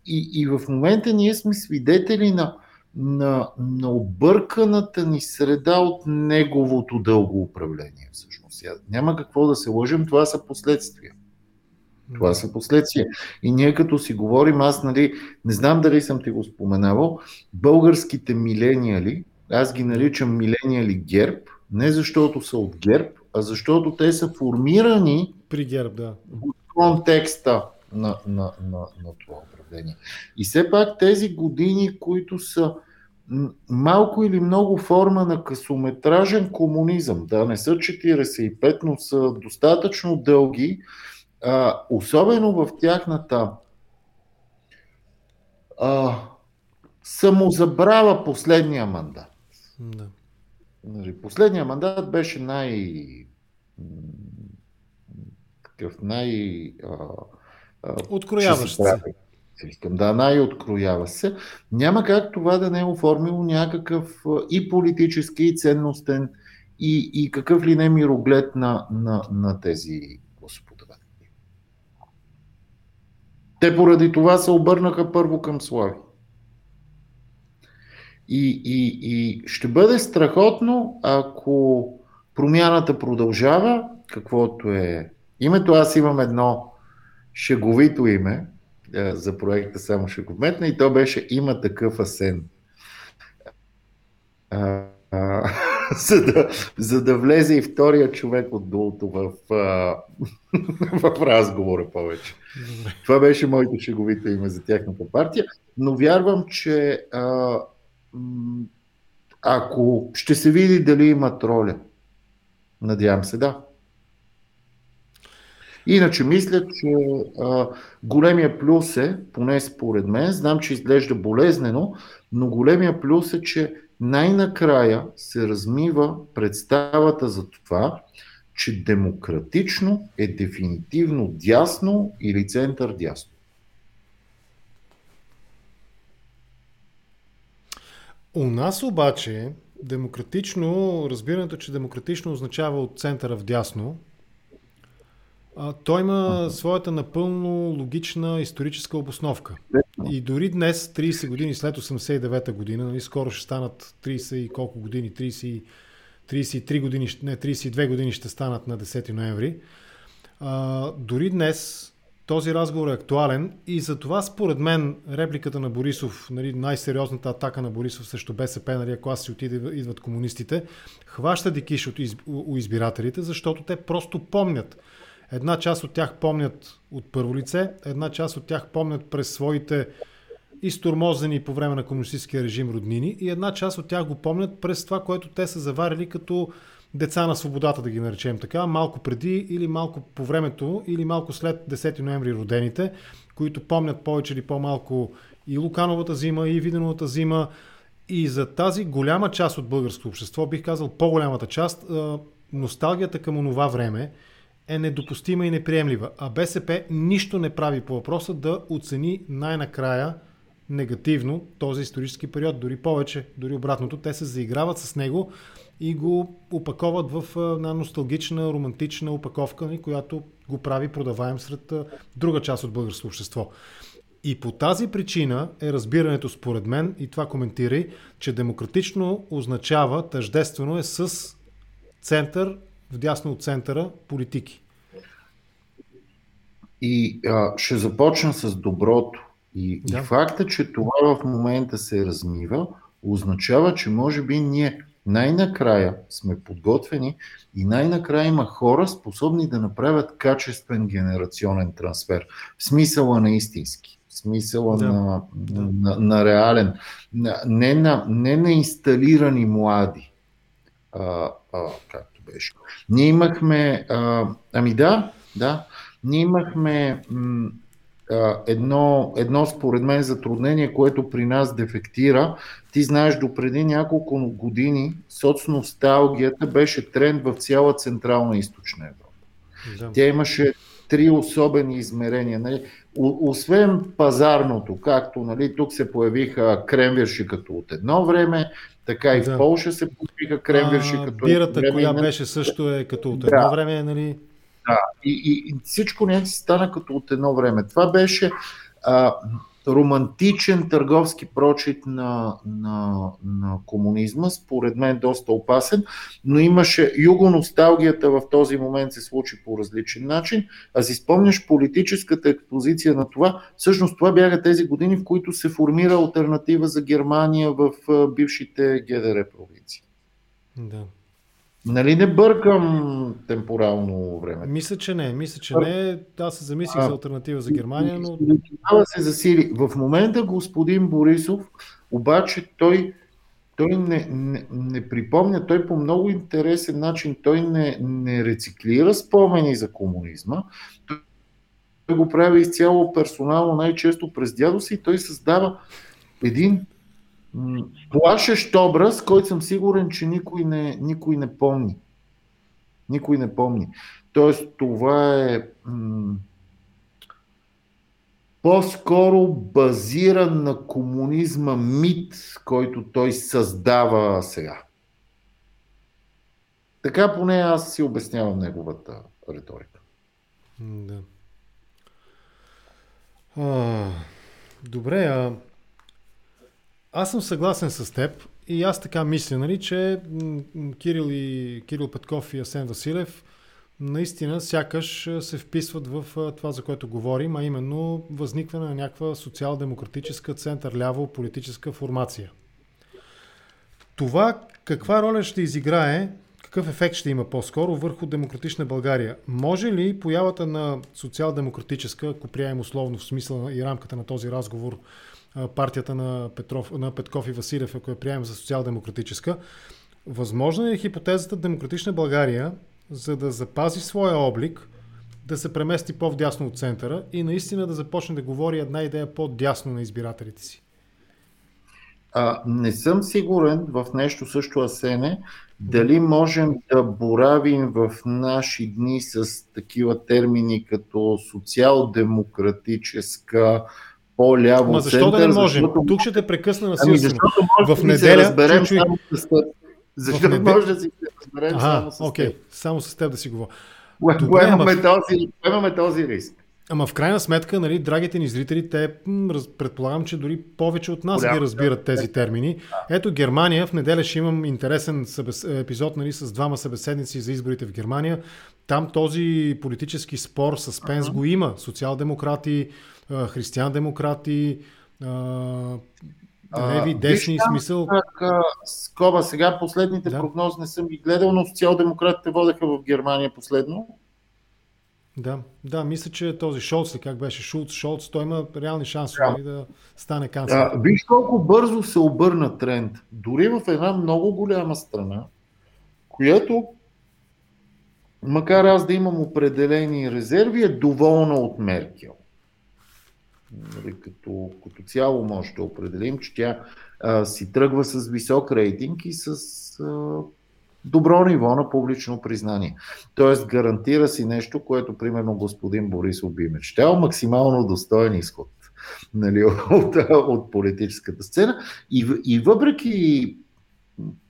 И, и в момента ние сме свидетели на, на, на обърканата ни среда от неговото дълго управление. Всъщност. Няма какво да се лъжим, това са последствия. Това са последствия. И ние като си говорим, аз нали, не знам дали съм ти го споменавал, българските милениали, аз ги наричам милениали ГЕРБ, не защото са от ГЕРБ, а защото те са формирани при ГЕРБ, да. в контекста на, на, на, на това управление. И все пак тези години, които са малко или много форма на късометражен комунизъм, да не са 45, но са достатъчно дълги, а, особено в тяхната а, самозабрава последния мандат. Да. Нали, последния мандат беше най... такъв най... А, Открояващ се. Искам да, най-откроява се. Няма как това да не е оформило някакъв и политически, и ценностен, и, и какъв ли не мироглед на, на, на тези господаватели. Те поради това се обърнаха първо към Слави. И, и, и ще бъде страхотно, ако промяната продължава, каквото е името. Аз имам едно шеговито име за проекта, само ще го вметна, и то беше Има такъв асен. А, а, (laughs) за, да, за да влезе и втория човек от дулото в, а, (laughs) в разговора повече. Това беше моето шеговито име за тяхната партия, но вярвам, че а, ако ще се види дали имат роля, надявам се да, Иначе мисля, че а, големия плюс е, поне според мен, знам, че изглежда болезнено, но големия плюс е, че най-накрая се размива представата за това, че демократично е дефинитивно дясно или център дясно. У нас обаче демократично, разбирането, че демократично означава от центъра в дясно, а, той има своята напълно логична историческа обосновка. И дори днес, 30 години след 89-та година, нали, скоро ще станат 30 и колко години, 30, 33 години, не, 32 години ще станат на 10 ноември. А, дори днес този разговор е актуален и за това според мен репликата на Борисов, нали, най-сериозната атака на Борисов срещу БСП, нали, ако аз си отиде, идват комунистите, хваща дикиш от изб... у избирателите, защото те просто помнят Една част от тях помнят от първо лице, една част от тях помнят през своите изтормозени по време на комунистическия режим роднини и една част от тях го помнят през това, което те са заварили като деца на свободата, да ги наречем така, малко преди или малко по времето или малко след 10 ноември родените, които помнят повече или по-малко и Лукановата зима, и Виденовата зима. И за тази голяма част от българското общество, бих казал по-голямата част, носталгията към онова време е недопустима и неприемлива. А БСП нищо не прави по въпроса да оцени най-накрая негативно този исторически период, дори повече, дори обратното. Те се заиграват с него и го опаковат в една носталгична, романтична опаковка, която го прави продаваем сред друга част от българското общество. И по тази причина е разбирането според мен, и това коментирай, че демократично означава, тъждествено е с център, вдясно от центъра, политики. И а, ще започна с доброто. И, да. и факта, че това в момента се размива, означава, че може би ние най-накрая сме подготвени и най-накрая има хора способни да направят качествен генерационен трансфер. В смисъла на истински, в смисъла да. на, на, на реален, не на, не на инсталирани млади, а, а, както беше. Ние имахме, а, ами да, да, ние имахме м- едно, едно според мен затруднение, което при нас дефектира. Ти знаеш, до преди няколко години соцносталгията беше тренд в цяла Централна и Източна Европа. Да. Тя имаше три особени измерения. Нали? Освен пазарното, както нали, тук се появиха кремвирши като от едно време, така и да. в Полша се появиха кремвирши като бирата, време. коя беше също е като от едно да. време, нали? Да, и, и, и всичко някакси стана като от едно време. Това беше а, романтичен търговски прочит на, на, на комунизма, според мен доста опасен, но имаше югоносталгията в този момент се случи по различен начин. А си спомняш политическата експозиция на това, всъщност това бяха тези години, в които се формира альтернатива за Германия в бившите ГДР провинции. Да. Нали не бъркам темпорално време? Мисля, че не. Мисля, че не. Аз се замислих за альтернатива за Германия, но... Това се засили. В момента господин Борисов, обаче той, той не, не, не припомня, той по много интересен начин, той не, не рециклира спомени за комунизма, той го прави изцяло персонално, най-често през дядо си и той създава един плашещ образ, който съм сигурен, че никой не, никой не помни. Никой не помни. Тоест, това е м- по-скоро базиран на комунизма мит, който той създава сега. Така поне аз си обяснявам неговата риторика. Да. А, добре, а аз съм съгласен с теб и аз така мисля, нали, че Кирил, и, Кирил Петков и Асен Василев наистина сякаш се вписват в това, за което говорим, а именно възникване на някаква социал-демократическа център-ляво политическа формация. Това каква роля ще изиграе, какъв ефект ще има по-скоро върху демократична България? Може ли появата на социал-демократическа, ако приемем условно в смисъл и рамката на този разговор, партията на, Петров, на Петков и Василев, ако я приемем за социал-демократическа, възможно е хипотезата Демократична България, за да запази своя облик, да се премести по-вдясно от центъра и наистина да започне да говори една идея по-дясно на избирателите си? А, не съм сигурен в нещо също, Асене, дали можем да боравим в наши дни с такива термини като социал-демократическа, по-ляво Ма защо център, да не можем? Защото... Тук ще те прекъсна насилствено. Ами в неделя... разберем чуй, само с теб. Защо не може да си разберем ага, само с окей, теб? само с теб да си говоря. Поемаме, ама... този, поемаме този риск. Ама в крайна сметка, нали, драгите ни зрители, те предполагам, че дори повече от нас Голям, ги разбират тези термини. Ето Германия, в неделя ще имам интересен събес... епизод нали, с двама събеседници за изборите в Германия. Там този политически спор, съспенс uh-huh. го има. Социал-демократи, християн-демократи, леви, десни, Виж, смисъл. Как, скоба, сега последните да. прогнози не съм ги гледал, но социал-демократите водеха в Германия последно. Да, да, мисля, че този Шолц, как беше Шулц, Шолц, той има реални шансове да, да стане канцлер. Виж колко бързо се обърна тренд. Дори в една много голяма страна, която, макар аз да имам определени резерви, е доволна от Меркел. Нали, като, като цяло може да определим, че тя а, си тръгва с висок рейтинг и с а, добро ниво на публично признание. Тоест гарантира си нещо, което примерно господин Борисов би мечтал, максимално достоен изход нали, от, от политическата сцена. И, и въпреки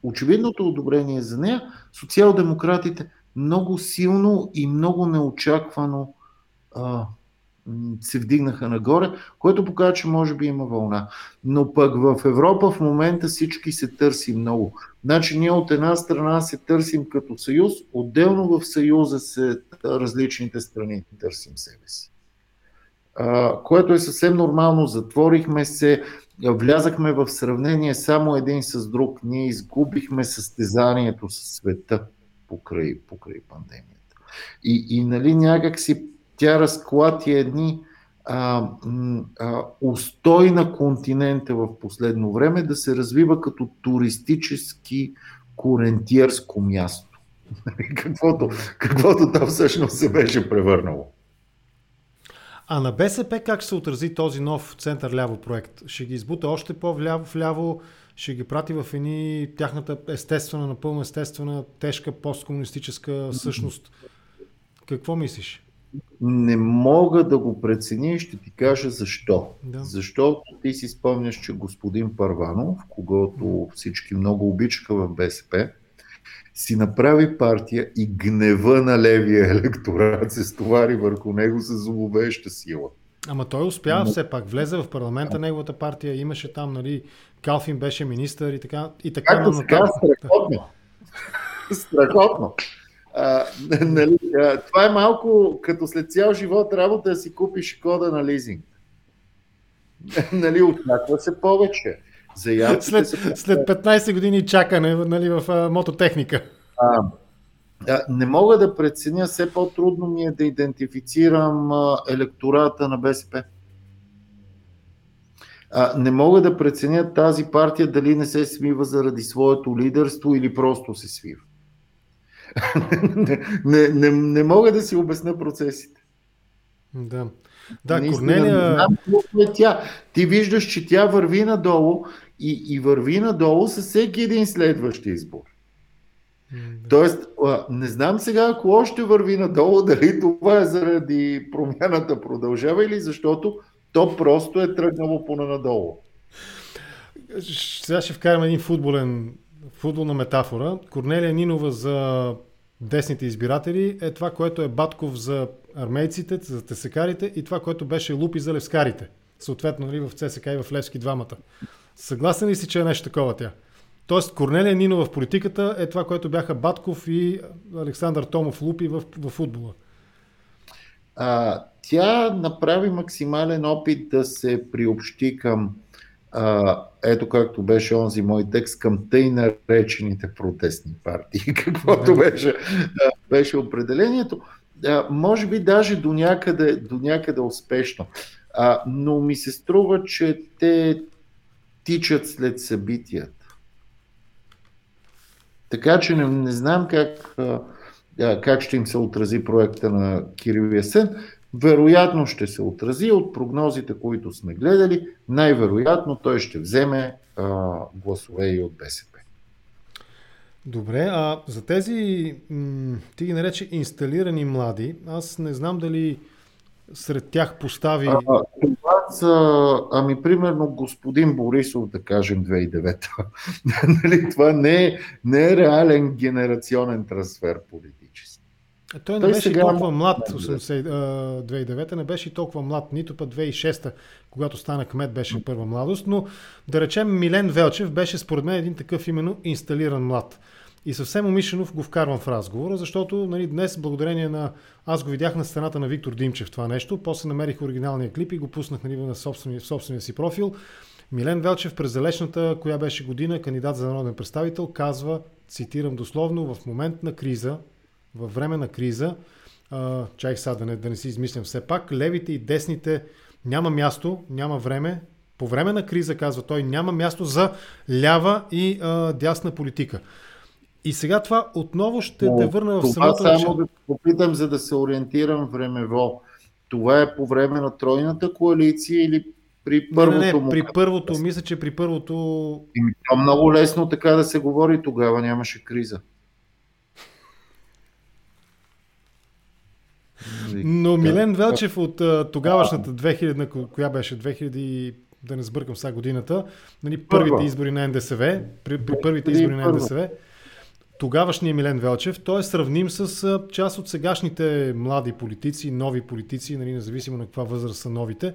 очевидното одобрение за нея, социал-демократите много силно и много неочаквано а, се вдигнаха нагоре, което показва, че може би има вълна. Но пък в Европа в момента всички се търси много. Значи ние от една страна се търсим като съюз, отделно в съюза се различните страни търсим себе си. Което е съвсем нормално. Затворихме се, влязахме в сравнение само един с друг. Ние изгубихме състезанието с света покрай, покрай пандемията. И, и нали, някак си тя разклати едни а, а, устой на континента в последно време да се развива като туристически корентиерско място. (laughs) каквото, каквото то всъщност се беше превърнало. А на БСП как се отрази този нов център-ляво проект? Ще ги избута още по-вляво-вляво, ще ги прати в едни тяхната естествена, напълно естествена, тежка посткомунистическа същност. Какво мислиш? Не мога да го преценя и ще ти кажа защо. Да. Защото ти си спомняш, че господин Парванов, когото всички много обичаха в БСП, си направи партия и гнева на левия електорат се стовари върху него с зловеща сила. Ама той успя Но... все пак, влезе в парламента, неговата партия имаше там, нали, Калфин беше министър и така. И така Както сега, страхотно. (laughs) страхотно. А, (laughs) нали, а, това е малко като след цял живот работа да си купиш кода на лизинг. (laughs) нали, очаква се повече. след, се... след 15 години чакане нали, в а, мототехника. А, а, не мога да преценя, все по-трудно ми е да идентифицирам а, електората на БСП. А, не мога да преценя тази партия дали не се свива заради своето лидерство или просто се свива не, (laughs) не, не, не мога да си обясня процесите. Да. Да, Наистина, Корнелия... Не е тя. Ти виждаш, че тя върви надолу и, и върви надолу с всеки един следващ избор. Да. Тоест, не знам сега, ако още върви надолу, (laughs) дали това е заради промяната продължава или защото то просто е тръгнало по-надолу. Сега ще вкарам един футболен футболна метафора. Корнелия Нинова за десните избиратели е това, което е Батков за армейците, за тесекарите и това, което беше Лупи за левскарите. Съответно, нали, в ЦСК и в Левски двамата. Съгласен ли си, че е нещо такова тя? Тоест, Корнелия Нинова в политиката е това, което бяха Батков и Александър Томов Лупи в, в футбола. А, тя направи максимален опит да се приобщи към ето както беше онзи мой текст, към тъй наречените протестни партии, (laughs) каквото беше, беше определението. А, може би даже до някъде, до някъде успешно. А, но ми се струва, че те тичат след събитията. Така че не, не знам как, как ще им се отрази проекта на Кирил Ясен вероятно ще се отрази от прогнозите, които сме гледали. Най-вероятно той ще вземе а, гласове и от БСП. Добре, а за тези, ти ги нарече инсталирани млади, аз не знам дали сред тях постави... А, това са, ами примерно господин Борисов, да кажем 2009. (laughs) нали, това не е, не е реален генерационен трансфер политически. Той, той не беше сега... толкова млад, 80, 2009 не беше толкова млад, нито път 2006 когато стана кмет беше първа младост, но да речем Милен Велчев беше според мен един такъв именно инсталиран млад. И съвсем умишлено го вкарвам в разговора, защото нали, днес, благодарение на... Аз го видях на стената на Виктор Димчев това нещо, после намерих оригиналния клип и го пуснах нали, на собствения, собствения си профил. Милен Велчев през далечната, коя беше година, кандидат за народен представител, казва, цитирам дословно, в момент на криза, във време на криза, а, чай сега да не, да не си измислям все пак, левите и десните няма място, няма време, по време на криза, казва той, няма място за лява и а, дясна политика. И сега това отново ще те върна в самото Това само да попитам, за да се ориентирам времево. Това е по време на тройната коалиция или при първото не, не, не, при първото, мисля, че при първото... И то много лесно така да се говори, тогава нямаше криза. Но Милен Велчев от тогавашната 2000, коя беше? 2000, да не сбъркам сега годината, нали, първите избори на НДСВ, при, при първите избори на НДСВ, тогавашният Милен Велчев, той е сравним с част от сегашните млади политици, нови политици, нали, независимо на каква възраст са новите,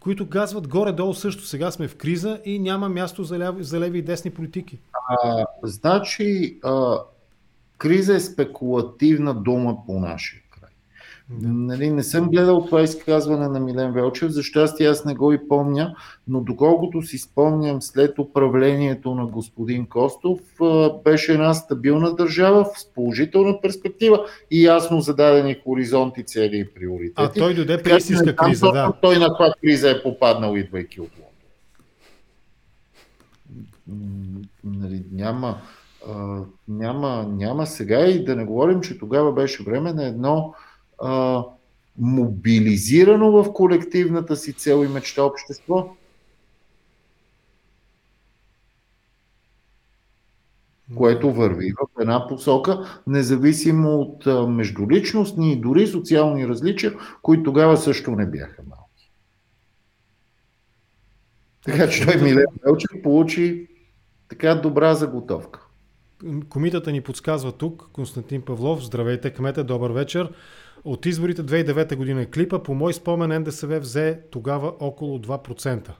които казват горе-долу също. Сега сме в криза и няма място за леви, за леви и десни политики. А, значи, а, криза е спекулативна дума по Нали, не съм гледал това изказване на Милен Велчев, за щастие аз не го и помня, но доколкото си спомням след управлението на господин Костов, беше една стабилна държава с положителна перспектива и ясно зададени хоризонти, цели и приоритети. А той дойде при истинска криза, да. Той на каква криза е попаднал, идвайки от Нали, няма, а, няма, няма сега и да не говорим, че тогава беше време на едно а, мобилизирано в колективната си цел и мечта общество. което върви в една посока, независимо от междуличностни и дори социални различия, които тогава също не бяха малки. Така че той Милен Велчев получи така добра заготовка. Комитата ни подсказва тук, Константин Павлов, здравейте, кмете, добър вечер. От изборите 2009 година е клипа. По мой спомен НДСВ взе тогава около 2%.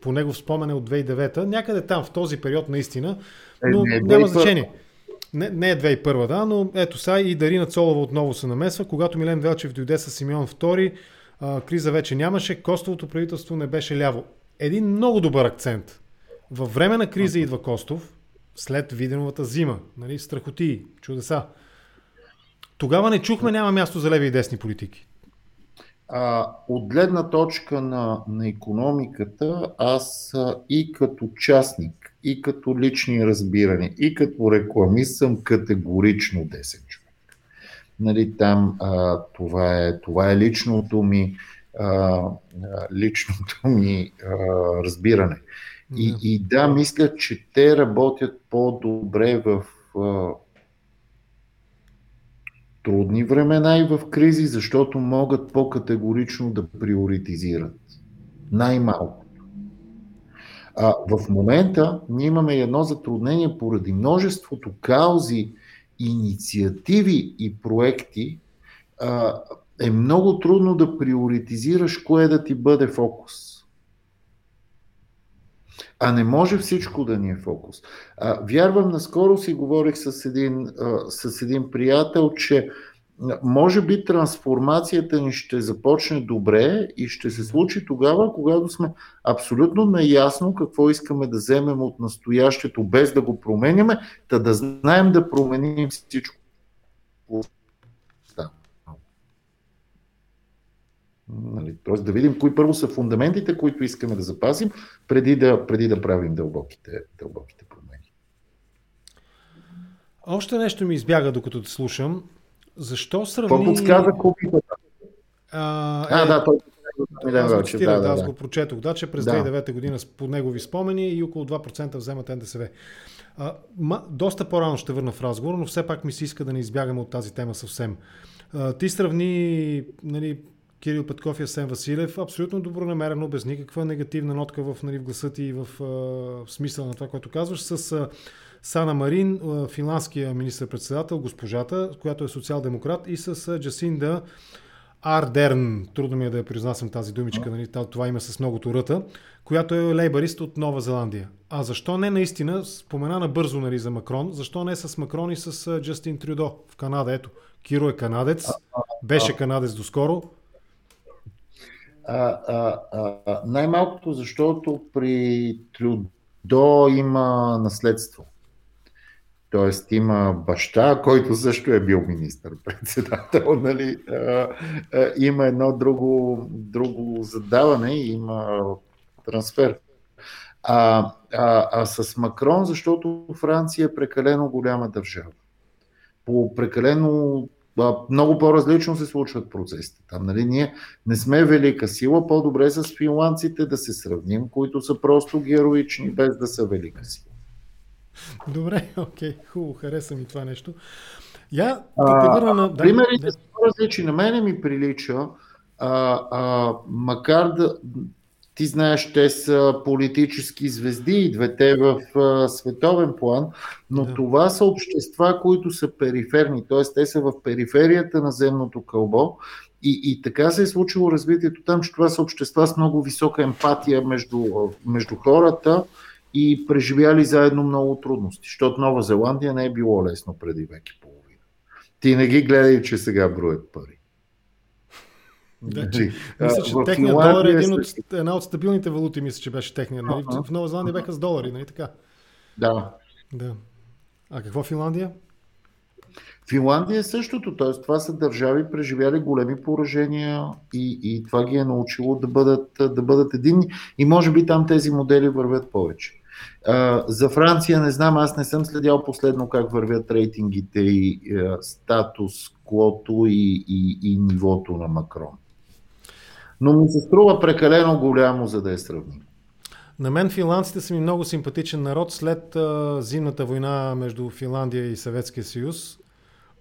По негов спомен е от 2009. Някъде там, в този период наистина. Е, но е, няма значение. Не, не е 2001, да, но ето сега и Дарина Цолова отново се намесва. Когато Милен Велчев дойде с Симеон II, а, криза вече нямаше, Костовото правителство не беше ляво. Един много добър акцент. Във време на криза идва Костов, след Виденовата зима, нали, страхоти, чудеса. Тогава не чухме няма място за леви и десни политики. А, от гледна точка на, на економиката, аз а, и като частник, и като лични разбиране, и като рекламист съм категорично десен човек. Нали, там а, това, е, това е личното ми, а, личното ми а, разбиране. И, и да, мисля, че те работят по-добре в трудни времена и в кризи, защото могат по-категорично да приоритизират. Най-малкото. А, в момента ние имаме едно затруднение поради множеството каузи, инициативи и проекти. А, е много трудно да приоритизираш кое да ти бъде фокус. А не може всичко да ни е фокус. А, вярвам, наскоро си говорих с един, а, с един приятел, че може би трансформацията ни ще започне добре и ще се случи тогава, когато сме абсолютно наясно какво искаме да вземем от настоящето, без да го променяме, та да знаем да променим всичко. Нали, тоест да видим кои първо са фундаментите, които искаме да запазим, преди да, преди да правим дълбоките, дълбоките промени. Още нещо ми избяга, докато те слушам. Защо сравни... Какво подсказа купитата? А, е... а, да, той аз го цитирах, да, да, аз го прочетох, да, че през да. 2009 година по негови спомени и около 2% вземат НДСВ. А, ма, доста по-рано ще върна в разговор, но все пак ми се иска да не избягаме от тази тема съвсем. А, ти сравни нали, Кирил Петков и Асен Василев, абсолютно добронамерено, без никаква негативна нотка в, нали, в гласа ти и в, в смисъл на това, което казваш, с а, Сана Марин, а, финландския министр-председател, госпожата, която е социал-демократ, и с а, Джасинда Ардерн, трудно ми е да я признасям тази думичка, нали, това има с многото ръта, която е лейбарист от Нова Зеландия. А защо не наистина, спомена на бързо нали, за Макрон, защо не с Макрон и с Джастин Трюдо в Канада? Ето, Киро е канадец, беше канадец доскоро, а, а, а, най-малкото, защото при Трюдо има наследство. Тоест има баща, който също е бил министър-председател. (laughs) Нали? А, а, има едно друго, друго задаване, има трансфер. А, а, а с Макрон, защото Франция е прекалено голяма държава. По прекалено много по-различно се случват процесите. Там, нали, ние не сме велика сила, по-добре с финландците да се сравним, които са просто героични, без да са велика сила. Добре, (laughs) окей, хубаво, хареса ми това нещо. Я, а, на... Примерите да. са различни. На мене ми прилича, а, а, макар да, ти знаеш, те са политически звезди и двете в а, световен план, но да. това са общества, които са периферни, т.е. те са в периферията на земното кълбо и, и така се е случило развитието там, че това са общества с много висока емпатия между, между хората и преживяли заедно много трудности, защото Нова Зеландия не е било лесно преди век и половина. Ти не ги гледай, че сега броят пари. Да, че, мисля, че техният долар е един от, една от стабилните валути, мисля, че беше техния. Нали? В Нова Зеландия бяха с долари, нали така? Да. да. А какво Финландия? Финландия е същото, т.е. това са държави, преживяли големи поражения и, и това ги е научило да бъдат, да бъдат единни и може би там тези модели вървят повече. А, за Франция не знам, аз не съм следял последно как вървят рейтингите и статус, клото и, и, и нивото на Макрон но ми се струва прекалено голямо, за да е сравним. На мен финландците са ми много симпатичен народ след а, зимната война между Финландия и Съветския съюз.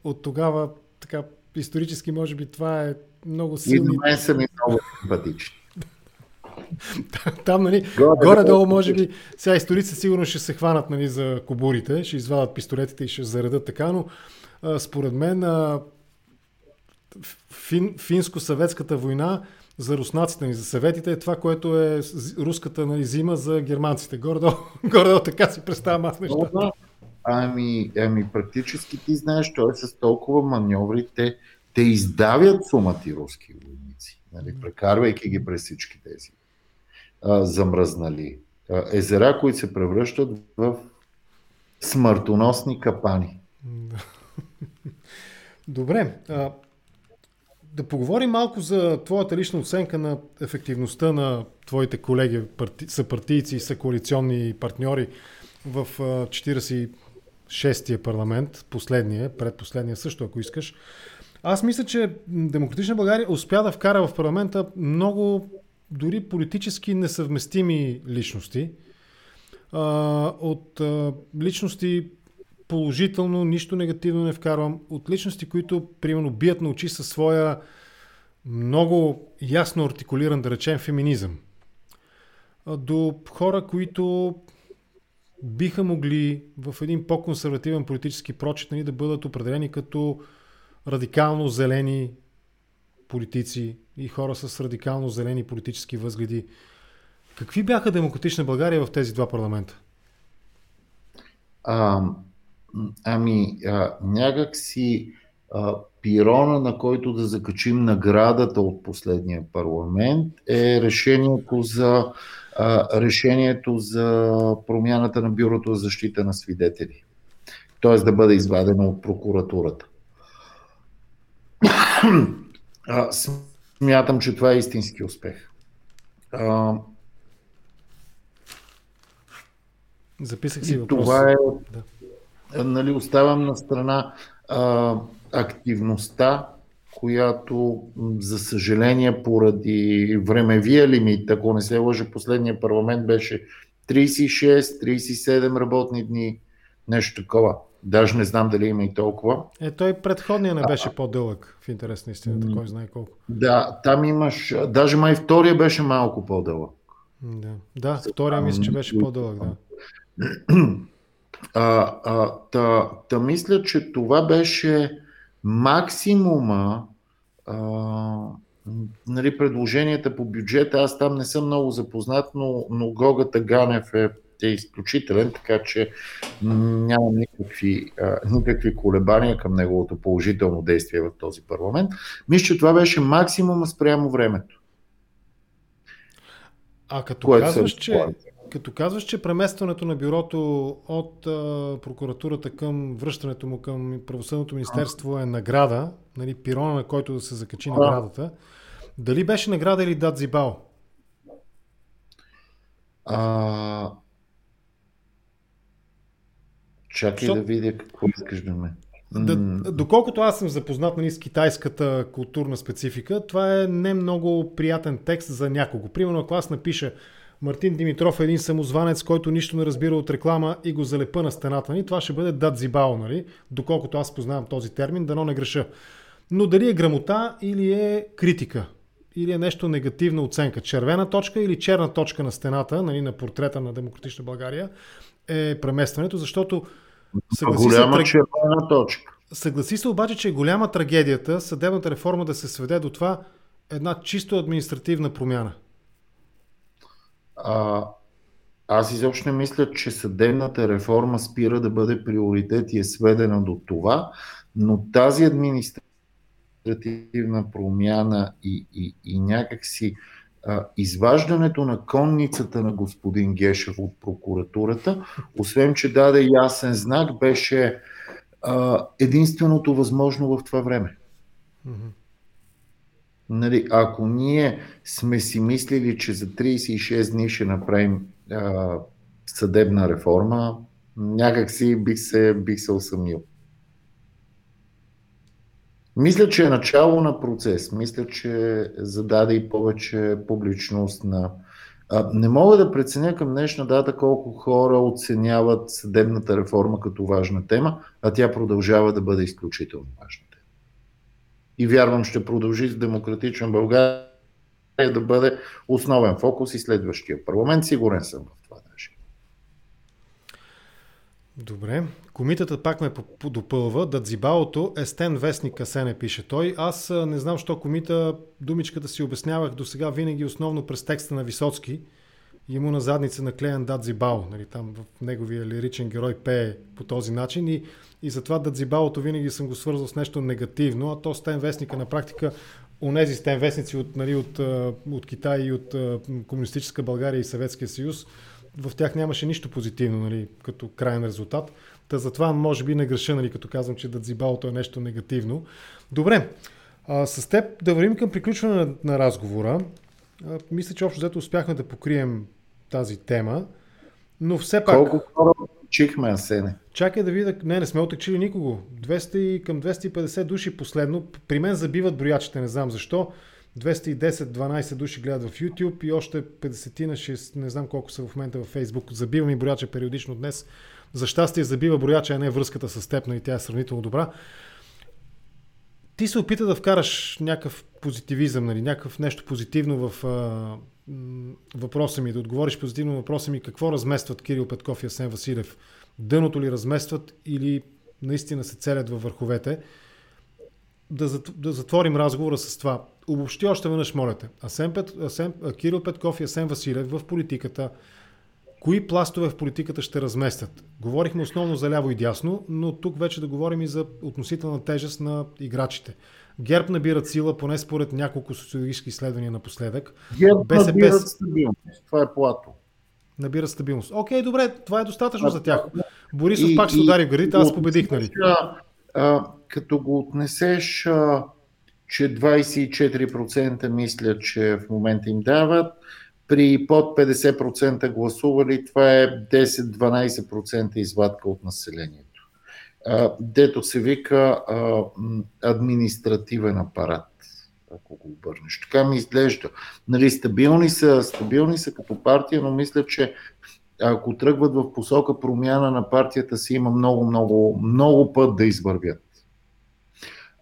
От тогава, така, исторически, може би това е много силно. И на мен са ми много симпатични. (laughs) Там, нали, горе, горе-долу, може би, сега историците сигурно ще се хванат нали, за кобурите, ще извадат пистолетите и ще заредат така, но а, според мен а, фин, финско-съветската война за руснаците ни, за съветите е това, което е руската нали, зима за германците. Гордо, (laughs) гордо така си представям аз неща. Ами, ами практически ти знаеш, той е с толкова маньоври, те, те издавят сумати руски войници, нали, прекарвайки ги през всички тези а, замръзнали а, езера, които се превръщат в смъртоносни капани. (laughs) Добре. А, да поговорим малко за твоята лична оценка на ефективността на твоите колеги, съпартийци и съкоалиционни партньори в 46-я парламент, последния, предпоследния също, ако искаш. Аз мисля, че Демократична България успя да вкара в парламента много дори политически несъвместими личности. От личности положително, нищо негативно не вкарвам. От личности, които, примерно, бият на очи със своя много ясно артикулиран, да речем, феминизъм. До хора, които биха могли в един по-консервативен политически прочит нали, да бъдат определени като радикално зелени политици и хора с радикално зелени политически възгледи. Какви бяха демократична България в тези два парламента? А, Ами, а, някак си а, пирона, на който да закачим наградата от последния парламент, е решението за, а, решението за промяната на Бюрото за защита на свидетели. Т.е. да бъде извадено от прокуратурата. А, смятам, че това е истински успех. А, Записах си въпрос. Това е, да нали, оставам на страна а, активността, която, за съжаление, поради времевия лимит, ако не се лъжа, последния парламент беше 36-37 работни дни, нещо такова. Даже не знам дали има и толкова. Е, той предходния не беше а, по-дълъг, в интерес на истината, кой знае колко. Да, там имаш, даже май втория беше малко по-дълъг. Да, да втория мисля, че беше по-дълъг, да. (clears throat) (clears throat) А, а, та, та мисля, че това беше максимума а, нали, предложенията по бюджета. Аз там не съм много запознат, но, но Гогата Ганев е, е изключителен, така че нямам никакви, а, никакви колебания към неговото положително действие в този парламент. Мисля, че това беше максимума спрямо времето. А като казваш, че, като казваш, че преместването на бюрото от а, прокуратурата към връщането му към правосъдното министерство е награда, нали, пирона на който да се закачи да. наградата, дали беше награда или Дадзибао? А... Чакай Що... да видя какво искаш да ме. Да, доколкото аз съм запознат нали, с китайската културна специфика, това е не много приятен текст за някого. Примерно, ако аз напиша Мартин Димитров е един самозванец, който нищо не разбира от реклама и го залепа на стената ни, това ще бъде дадзибао, нали? доколкото аз познавам този термин, дано не греша. Но дали е грамота или е критика, или е нещо негативна оценка, червена точка или черна точка на стената, нали, на портрета на Демократична България, е преместването, защото съгласи голяма се, червена точка. Съгласи се обаче, че е голяма трагедията съдебната реформа да се сведе до това една чисто административна промяна. А, аз изобщо не мисля, че съдебната реформа спира да бъде приоритет и е сведена до това, но тази административна промяна и, и, и някакси а, изваждането на конницата на господин Гешев от прокуратурата, освен че даде ясен знак, беше а, единственото възможно в това време. Mm-hmm. Нали, ако ние сме си мислили, че за 36 дни ще направим а, съдебна реформа, някак си бих се, бих се усъмнил. Мисля, че е начало на процес. Мисля, че зададе и повече публичност на. А, не мога да преценя към днешна дата колко хора оценяват съдебната реформа като важна тема, а тя продължава да бъде изключително важна и вярвам ще продължи с демократична България да бъде основен фокус и следващия парламент. Сигурен съм в това даже. Добре. Комитета пак ме допълва. Дадзибаото е стен вестник Касене, пише той. Аз не знам, що комита думичката си обяснявах до сега винаги основно през текста на Висоцки и му на задница наклеен Дадзибао. Нали, там в неговия лиричен герой пее по този начин и и затова Дадзибалото винаги съм го свързал с нещо негативно, а то Стен Вестника на практика онези Стен Вестници от, нали, от, от Китай и от комунистическа България и Съветския съюз, в тях нямаше нищо позитивно нали, като крайен резултат. Та затова може би не греша, нали, като казвам, че Дадзибалото е нещо негативно. Добре, а, с теб да вървим към приключване на, на разговора. А, мисля, че общо взето успяхме да покрием тази тема, но все пак... Колко хора чихме, Асене? Чакай да видя. Не, не сме отекчили никого. 200 към 250 души последно. При мен забиват броячите, не знам защо. 210-12 души гледат в YouTube и още 50 на 6, не знам колко са в момента в Facebook. Забива ми брояча периодично днес. За щастие забива брояча, а не връзката с теб, и тя е сравнително добра. Ти се опита да вкараш някакъв позитивизъм, нали, някакъв нещо позитивно в а, въпроса ми, да отговориш позитивно на въпроса ми какво разместват Кирил Петков и Асен Василев дъното ли разместват или наистина се целят във върховете. Да, да затворим разговора с това. Обобщи още веднъж, моля те. Асен Пет, Асен, Кирил Петков и Асен Василев в политиката, кои пластове в политиката ще разместят? Говорихме основно за ляво и дясно, но тук вече да говорим и за относителна тежест на играчите. ГЕРБ набират сила, поне според няколко социологически изследвания напоследък. ГЕРБ БСП... набират стабилност. Това е плато набира стабилност. Окей, добре, това е достатъчно а, за тях. Борисов и, пак ще удари в градите, аз победих, нали? А, като го отнесеш, а, че 24% мислят, че в момента им дават, при под 50% гласували, това е 10-12% извадка от населението. Дето се вика административен апарат ако го обърнеш. Така ми изглежда. Нали, стабилни, са, стабилни са като партия, но мисля, че ако тръгват в посока промяна на партията си, има много, много, много път да извървят.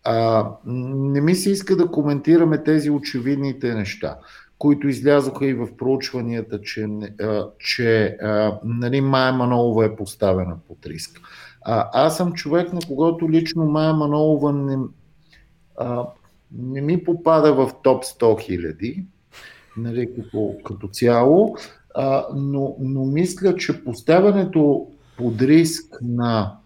А, не ми се иска да коментираме тези очевидните неща, които излязоха и в проучванията, че, а, че а, нали, Майя Манолова е поставена под риск. А, аз съм човек, на когото лично Майя Манолова не, а, не ми попада в топ 100 хиляди, нали, като, като цяло, а, но, но мисля, че поставянето под риск на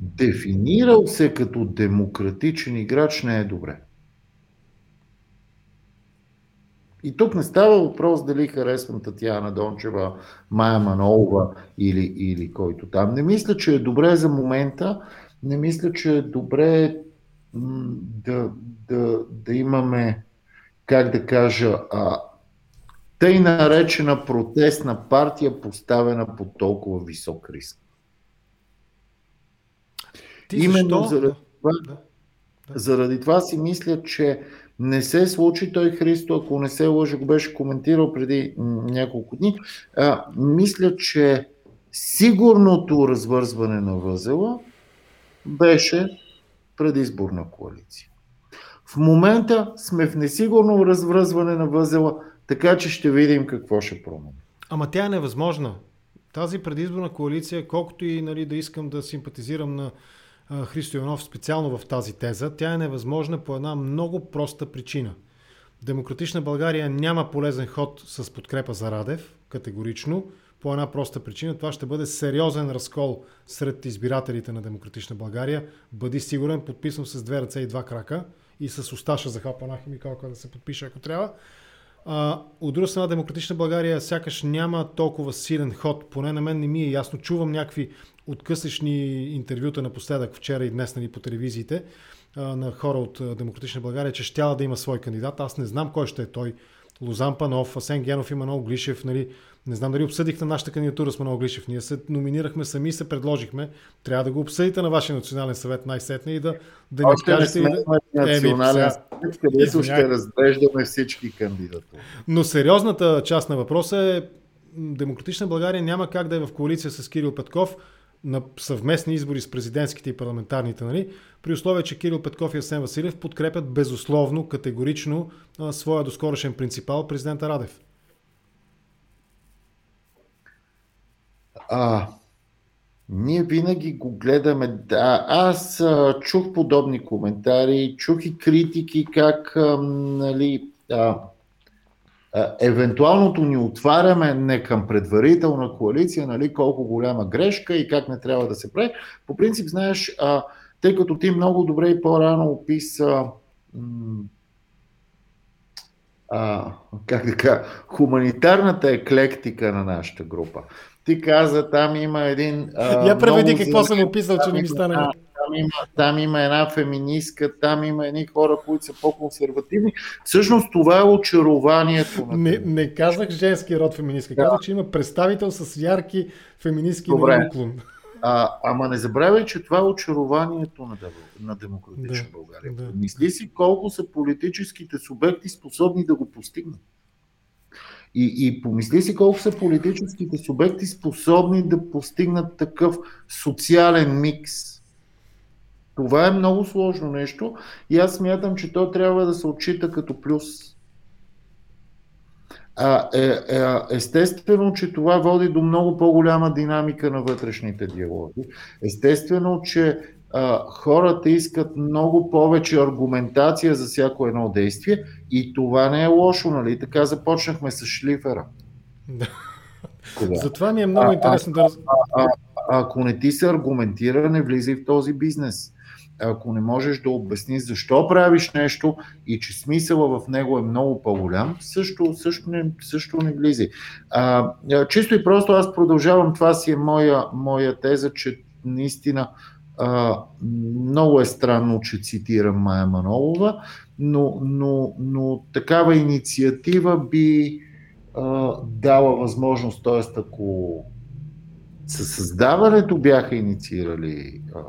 дефинирал се като демократичен играч не е добре. И тук не става въпрос дали харесвам Татьяна Дончева, Майя Манолова или, или който там. Не мисля, че е добре за момента, не мисля, че е добре да, да, да имаме, как да кажа, а, тъй наречена протестна партия, поставена под толкова висок риск. Ти Именно защо? заради това. Да. заради това си мисля, че не се случи той Христо, ако не се лъжа, го беше коментирал преди няколко дни. А, мисля, че сигурното развързване на възела беше предизборна коалиция. В момента сме в несигурно развързване на възела, така че ще видим какво ще промени. Ама тя е невъзможна. Тази предизборна коалиция, колкото и нали, да искам да симпатизирам на Христо Иванов специално в тази теза, тя е невъзможна по една много проста причина. Демократична България няма полезен ход с подкрепа за Радев, категорично, по една проста причина. Това ще бъде сериозен разкол сред избирателите на Демократична България. Бъди сигурен, подписвам с две ръце и два крака и с усташа захапа на химикалка да се подпише, ако трябва. А, от друга страна, Демократична България сякаш няма толкова силен ход. Поне на мен не ми е ясно. Чувам някакви откъслични интервюта напоследък, вчера и днес нали, по телевизиите, на хора от Демократична България, че щяла да има свой кандидат. Аз не знам кой ще е той. Лозан Панов, Асен Генов и Манол Глишев, нали, не знам дали обсъдихте нашата кандидатура с Манол Глишев. Ние се номинирахме сами, се предложихме. Трябва да го обсъдите на вашия национален съвет най-сетне и да, да ни кажете. Не да... национален съвет, където ще разглеждаме всички кандидатури. Но сериозната част на въпроса е Демократична България няма как да е в коалиция с Кирил Петков на съвместни избори с президентските и парламентарните, нали, при условие, че Кирил Петков и Асен Василев подкрепят безусловно, категорично а, своя доскорошен принципал, президента Радев. А, ние винаги го гледаме. Да, аз а, чух подобни коментари, чух и критики как а, нали, а, евентуалното ни отваряме не към предварителна коалиция, нали, колко голяма грешка и как не трябва да се прави. По принцип, знаеш, а, тъй като ти много добре и по-рано описа м- а, как да кажа, хуманитарната еклектика на нашата група. Ти каза, там има един... А, Я преведи какво съм описал, че не ми стане. Там, има, там има една феминистка, там има едни хора, които са по-консервативни. Всъщност това е очарованието. Не, не казах женски род феминистка, да. казах, че има представител с ярки феминистки уклон. А, ама не забравяй, че това е очарованието на, на демократична да, България. Да. Мисли си колко са политическите субекти способни да го постигнат. И, и помисли си колко са политическите субекти способни да постигнат такъв социален микс. Това е много сложно нещо и аз смятам, че то трябва да се отчита като плюс. А, е, е, естествено, че това води до много по-голяма динамика на вътрешните диалоги. Естествено, че а, хората искат много повече аргументация за всяко едно действие и това не е лошо, нали? Така започнахме с шлифера. Да. Затова ми е много а, интересно а, да... А, а, а, ако не ти се аргументира, не влизай в този бизнес. Ако не можеш да обясниш защо правиш нещо и че смисъла в него е много по-голям, също, също, не, също не влизай. А, чисто и просто аз продължавам, това си е моя, моя теза, че наистина а, много е странно, че цитирам Майя Манолова, но, но, но такава инициатива би а, дала възможност, т.е. ако със създаването бяха инициирали а,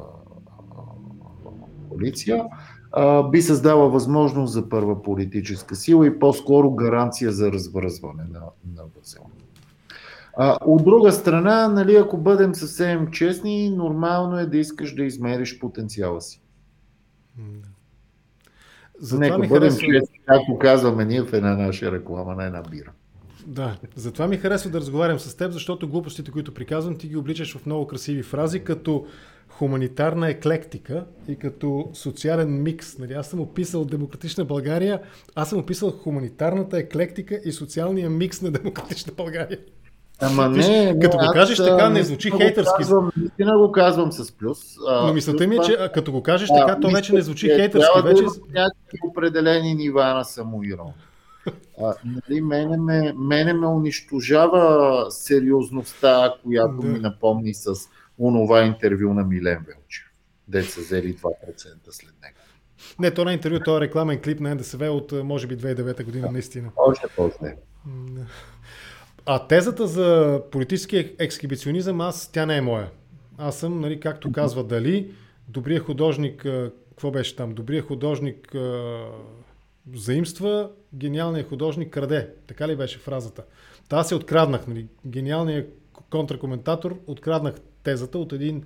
коалиция, би създала възможност за първа политическа сила и по-скоро гаранция за развързване на, на възела. А, от друга страна, нали, ако бъдем съвсем честни, нормално е да искаш да измериш потенциала си. За Нека бъдем харесва... честни, както казваме ние в една наша реклама на една бира. Да, затова ми харесва да разговарям с теб, защото глупостите, които приказвам, ти ги обличаш в много красиви фрази, като хуманитарна еклектика и като социален микс. Нали, аз съм описал демократична България, аз съм описал хуманитарната еклектика и социалния микс на демократична България. Ама не, не, като го кажеш така, не звучи не хейтърски. Наистина го казвам с плюс. Но мисълта ми е, че като го кажеш така, то вече не звучи хейтърски. Вече... някакви определени нива на самоирон. А, нали, мене, ме, мене ме унищожава сериозността, която да. ми напомни с онова интервю на Милен Велчев. Деца са взели 2% след него. Не, то на интервю, то е рекламен клип на НДСВ от може би 2009 година, наистина. Още по-зле. А тезата за политически ексхибиционизъм, аз, тя не е моя. Аз съм, нали, както казва Дали, добрият художник, какво беше там? Добрият художник заимства, гениалният художник краде. Така ли беше фразата? Та аз се откраднах. Нали? Гениалният контракоментатор откраднах тезата от един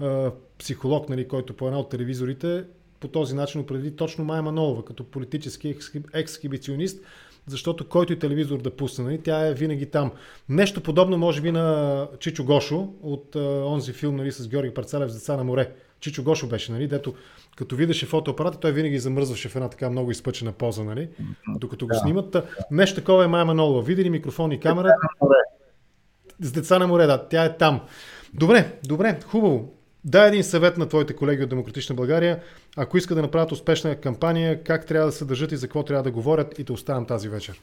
а, психолог, нали, който по една от телевизорите по този начин определи точно Майя Манолова като политически ексхибиционист, защото който и телевизор да пусне, нали, тя е винаги там. Нещо подобно може би на Чичо Гошо от а, онзи филм нали, с Георги Парцалев с деца на море. Чичо Гошо беше, нали, дето като видеше фотоапарата, той винаги замръзваше в една така много изпъчена поза, нали? Докато го снимат. Нещо такова е Майя Манолова. Види ли микрофон и камера? С деца на море, да. Тя е там. Добре, добре, хубаво. Дай един съвет на твоите колеги от Демократична България. Ако искат да направят успешна кампания, как трябва да се държат и за какво трябва да говорят и те оставям тази вечер.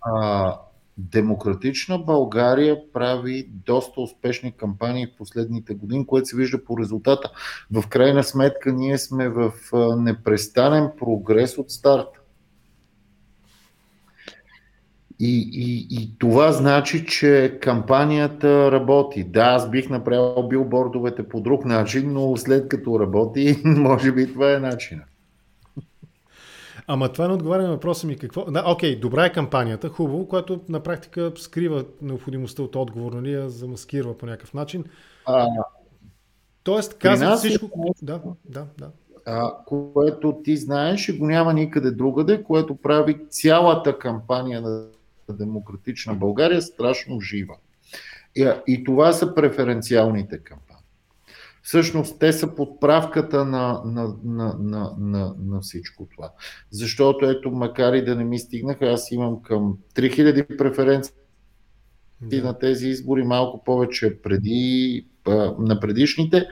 А, Демократична България прави доста успешни кампании в последните години, което се вижда по резултата. В крайна сметка ние сме в непрестанен прогрес от старта. И, и, и това значи, че кампанията работи. Да, аз бих направил билбордовете по друг начин, но след като работи, (laughs) може би това е начина. Ама това не отговаря на въпроса ми какво. Да, окей, добра е кампанията, хубаво, което на практика скрива необходимостта от отговор, нали, я замаскирва по някакъв начин. А, Тоест, казва е всичко. Е... Да, да, да. А, което ти знаеш и го няма никъде другаде, което прави цялата кампания на демократична България страшно жива. И, и това са преференциалните кампании. Всъщност те са подправката на, на, на, на, на, на всичко това. Защото ето, макар и да не ми стигнаха, аз имам към 3000 преференции да. на тези избори, малко повече преди, на предишните.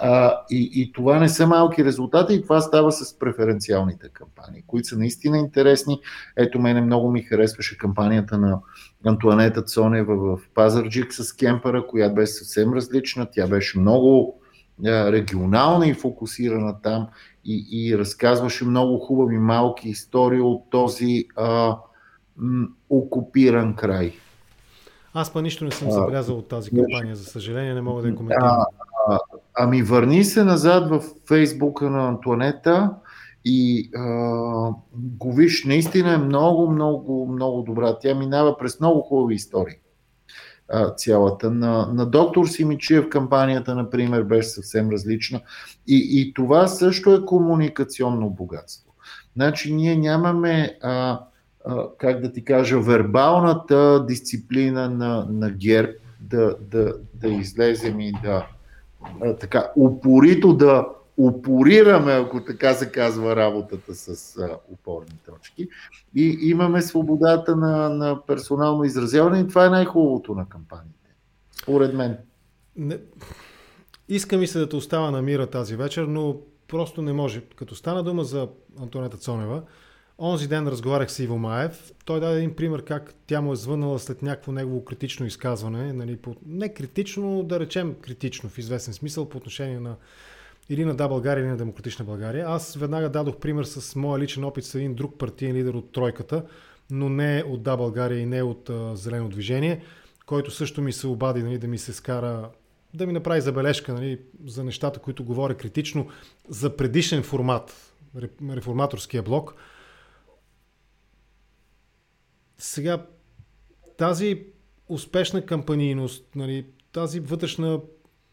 А, и, и това не са малки резултати и това става с преференциалните кампании, които са наистина интересни. Ето мене много ми харесваше кампанията на Антуанета Цонева в Пазарджик с Кемпера, която беше съвсем различна. Тя беше много регионална и фокусирана там и, и разказваше много хубави малки истории от този а, м, окупиран край. Аз па нищо не съм забелязал от тази кампания, за съжаление не мога да я коментирам. А, а, ами върни се назад в фейсбука на Антуанета и а, го виж, наистина е много, много, много добра. Тя минава през много хубави истории цялата. На, на доктор Симичиев кампанията, например, беше съвсем различна. И, и това също е комуникационно богатство. Значи ние нямаме, а, а, как да ти кажа, вербалната дисциплина на, на ГЕРБ да, да, да излезем и да а, така упорито да упорираме, ако така се казва, работата с а, упорни точки. И имаме свободата на, на персонално изразяване и това е най-хубавото на кампаниите. Според мен. Не... Иска ми се да те остава на мира тази вечер, но просто не може. Като стана дума за Антонета Цонева, онзи ден разговарях с Иво Маев. Той даде един пример как тя му е звънала след някакво негово критично изказване. Нали, по... Не критично, да речем критично в известен смисъл по отношение на или на Да България, или на Демократична България. Аз веднага дадох пример с моя личен опит с един друг партиен лидер от тройката, но не от Да България и не от а, Зелено движение, който също ми се обади нали, да ми се скара, да ми направи забележка нали, за нещата, които говоря критично за предишен формат, реформаторския блок. Сега тази успешна кампанийност, нали, тази вътрешна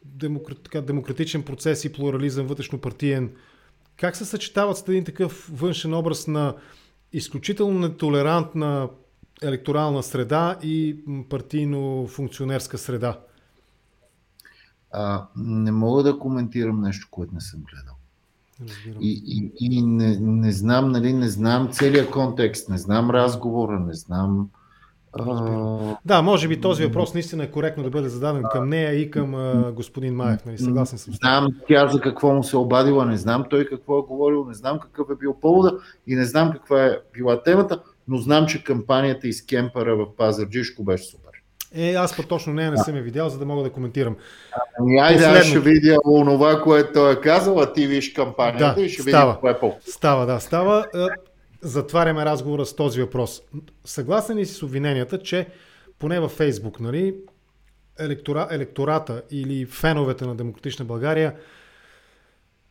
демократ, така, демократичен процес и плурализъм, вътрешно партиен, как се съчетават с един такъв външен образ на изключително нетолерантна електорална среда и партийно-функционерска среда? А, не мога да коментирам нещо, което не съм гледал. И, и, и не, не знам, нали, не знам целият контекст, не знам разговора, не знам да, може би този въпрос наистина е коректно да бъде зададен към нея и към а, господин Маев. Нали? Съгласен съм. Знам тя за какво му се обадила, не знам той какво е говорил, не знам какъв е бил повода и не знам каква е била темата. но знам, че кампанията из кемпера в Пазарджишко беше супер. Е, аз по-точно нея не съм я видял, за да мога да коментирам. Ами, айде, Последно... аз ще видя онова, което е казал, а ти виж кампанията да, и ще става, видим кое е Става, да, става. Е, затваряме разговора с този въпрос. Съгласен ли си с обвиненията, че поне във Фейсбук, нали, електора, електората или феновете на Демократична България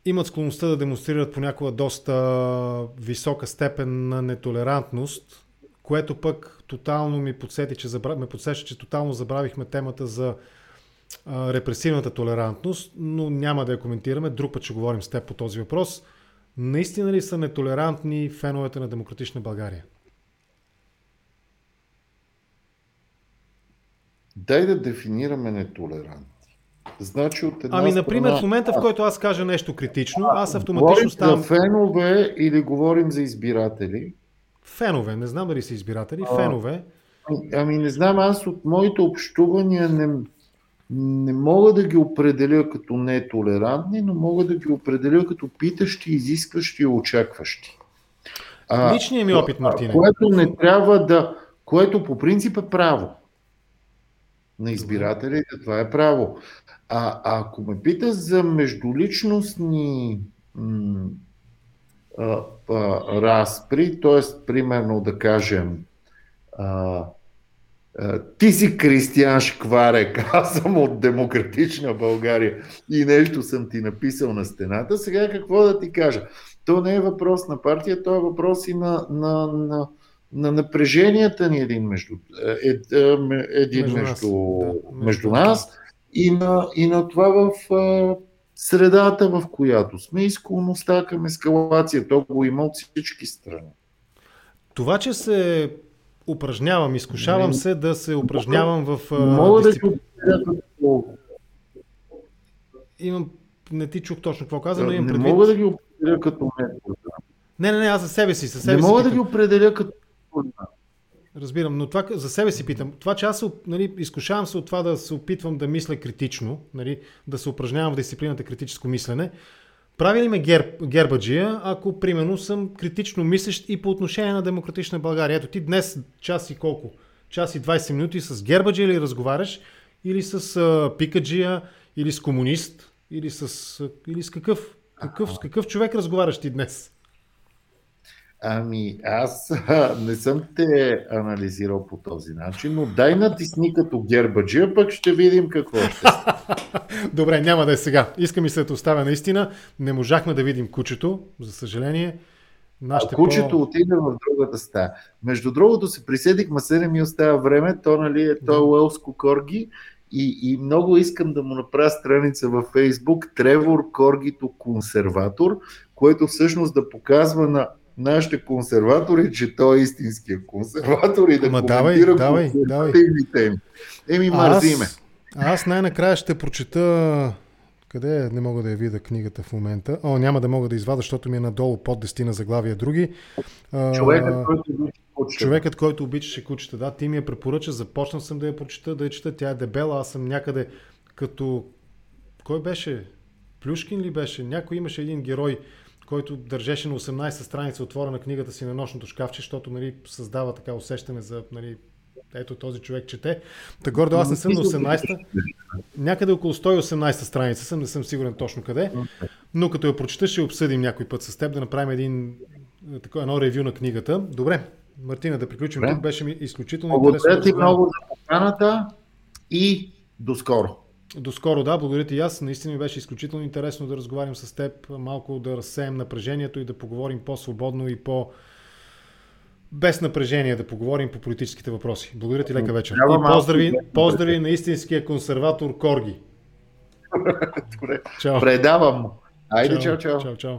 имат склонността да демонстрират понякога доста висока степен на нетолерантност, което пък тотално ми подсети, че забрав... ме подсеща, че тотално забравихме темата за а, репресивната толерантност, но няма да я коментираме. Друг път ще говорим с теб по този въпрос. Наистина ли са нетолерантни феновете на Демократична България? Дай да дефинираме нетолерантни. Значи от една ами, например, страна... в момента, в който аз кажа нещо критично, аз автоматично ставам... за фенове или говорим за избиратели? Фенове, не знам дали са избиратели, а, фенове. Ами, не знам, аз от моите общувания не, не мога да ги определя като нетолерантни, но мога да ги определя като питащи, изискващи и очакващи. А, Личният ми опит, Мартине. Което не трябва да, което по принцип е право на избирателите, това е право. А, а ако ме пита за междуличностни м- а, а, разпри, т.е. примерно да кажем а, ти си Кристиян Шкварек, (laughs) аз съм от Демократична България и нещо съм ти написал на стената, сега какво да ти кажа? То не е въпрос на партия, то е въпрос и на, на, на, на напреженията ни един между, е, е, един между, между, нас, да, между нас и на, и на това в средата, в която сме и склонността към ескалация. То го има от всички страни. Това, че се упражнявам, изкушавам не, се да се упражнявам в Мога дисциплина. да Имам, не ти чух точно какво каза, но имам не предвид... мога да ги определя като Не, не, не, аз за себе си. За себе не си мога питам. да ги определя като Разбирам, но това за себе си питам. Това, че аз нали, изкушавам се от това да се опитвам да мисля критично, нали, да се упражнявам в дисциплината критическо мислене, прави ли ме герб, гербаджия, ако примерно съм критично мислещ и по отношение на демократична България? Ето ти днес час и колко? Час и 20 минути с гербаджия ли разговаряш? Или с а, пикаджия? Или с комунист? Или с, или с какъв? Какъв, с какъв човек разговаряш ти днес? Ами, аз не съм те анализирал по този начин, но дай натисни като гербаджия, пък ще видим какво ще (laughs) Добре, няма да е сега. Искам и се да оставя наистина. Не можахме да видим кучето, за съжаление. Нашите а кучето по... отиде в другата стая. Между другото се приседих, ма 7 ми остава време, то, нали, е, то е Уелско Корги и, и много искам да му направя страница във Фейсбук Тревор Коргито консерватор, което всъщност да показва на нашите консерватори, че той е истинския консерватор и да Ама коментира давай, давай, теми. Еми, мързи ме. Аз най-накрая ще прочета къде е? Не мога да я видя книгата в момента. О, няма да мога да извада, защото ми е надолу под 10 на заглавия други. Човекът, който обича кучета. Човекът, който обичаше кучета. Да, ти ми я препоръча, започнал съм да я прочета, да я чета. Тя е дебела, аз съм някъде като... Кой беше? Плюшкин ли беше? Някой имаше един герой, който държеше на 18 страница отворена книгата си на нощното шкафче, защото нали, създава така усещане за нали, ето този човек чете. Та гордо аз не съм на 18-та. Някъде около 118 страница съм, не съм сигурен точно къде. Но като я прочета, ще обсъдим някой път с теб, да направим един, тако, едно ревю на книгата. Добре, Мартина, да приключим. Тук беше ми изключително интересно. Благодаря ти много за поканата и до скоро. До скоро, да, благодаря ти и аз. Наистина ми беше изключително интересно да разговарям с теб, малко да разсеем напрежението и да поговорим по-свободно и по- без напрежение да поговорим по политическите въпроси. Благодаря ти, лека вечер. И поздрави, поздрави на истинския консерватор Корги. (laughs) Чао. Предавам. Айде, чао, чао. Чао, чао.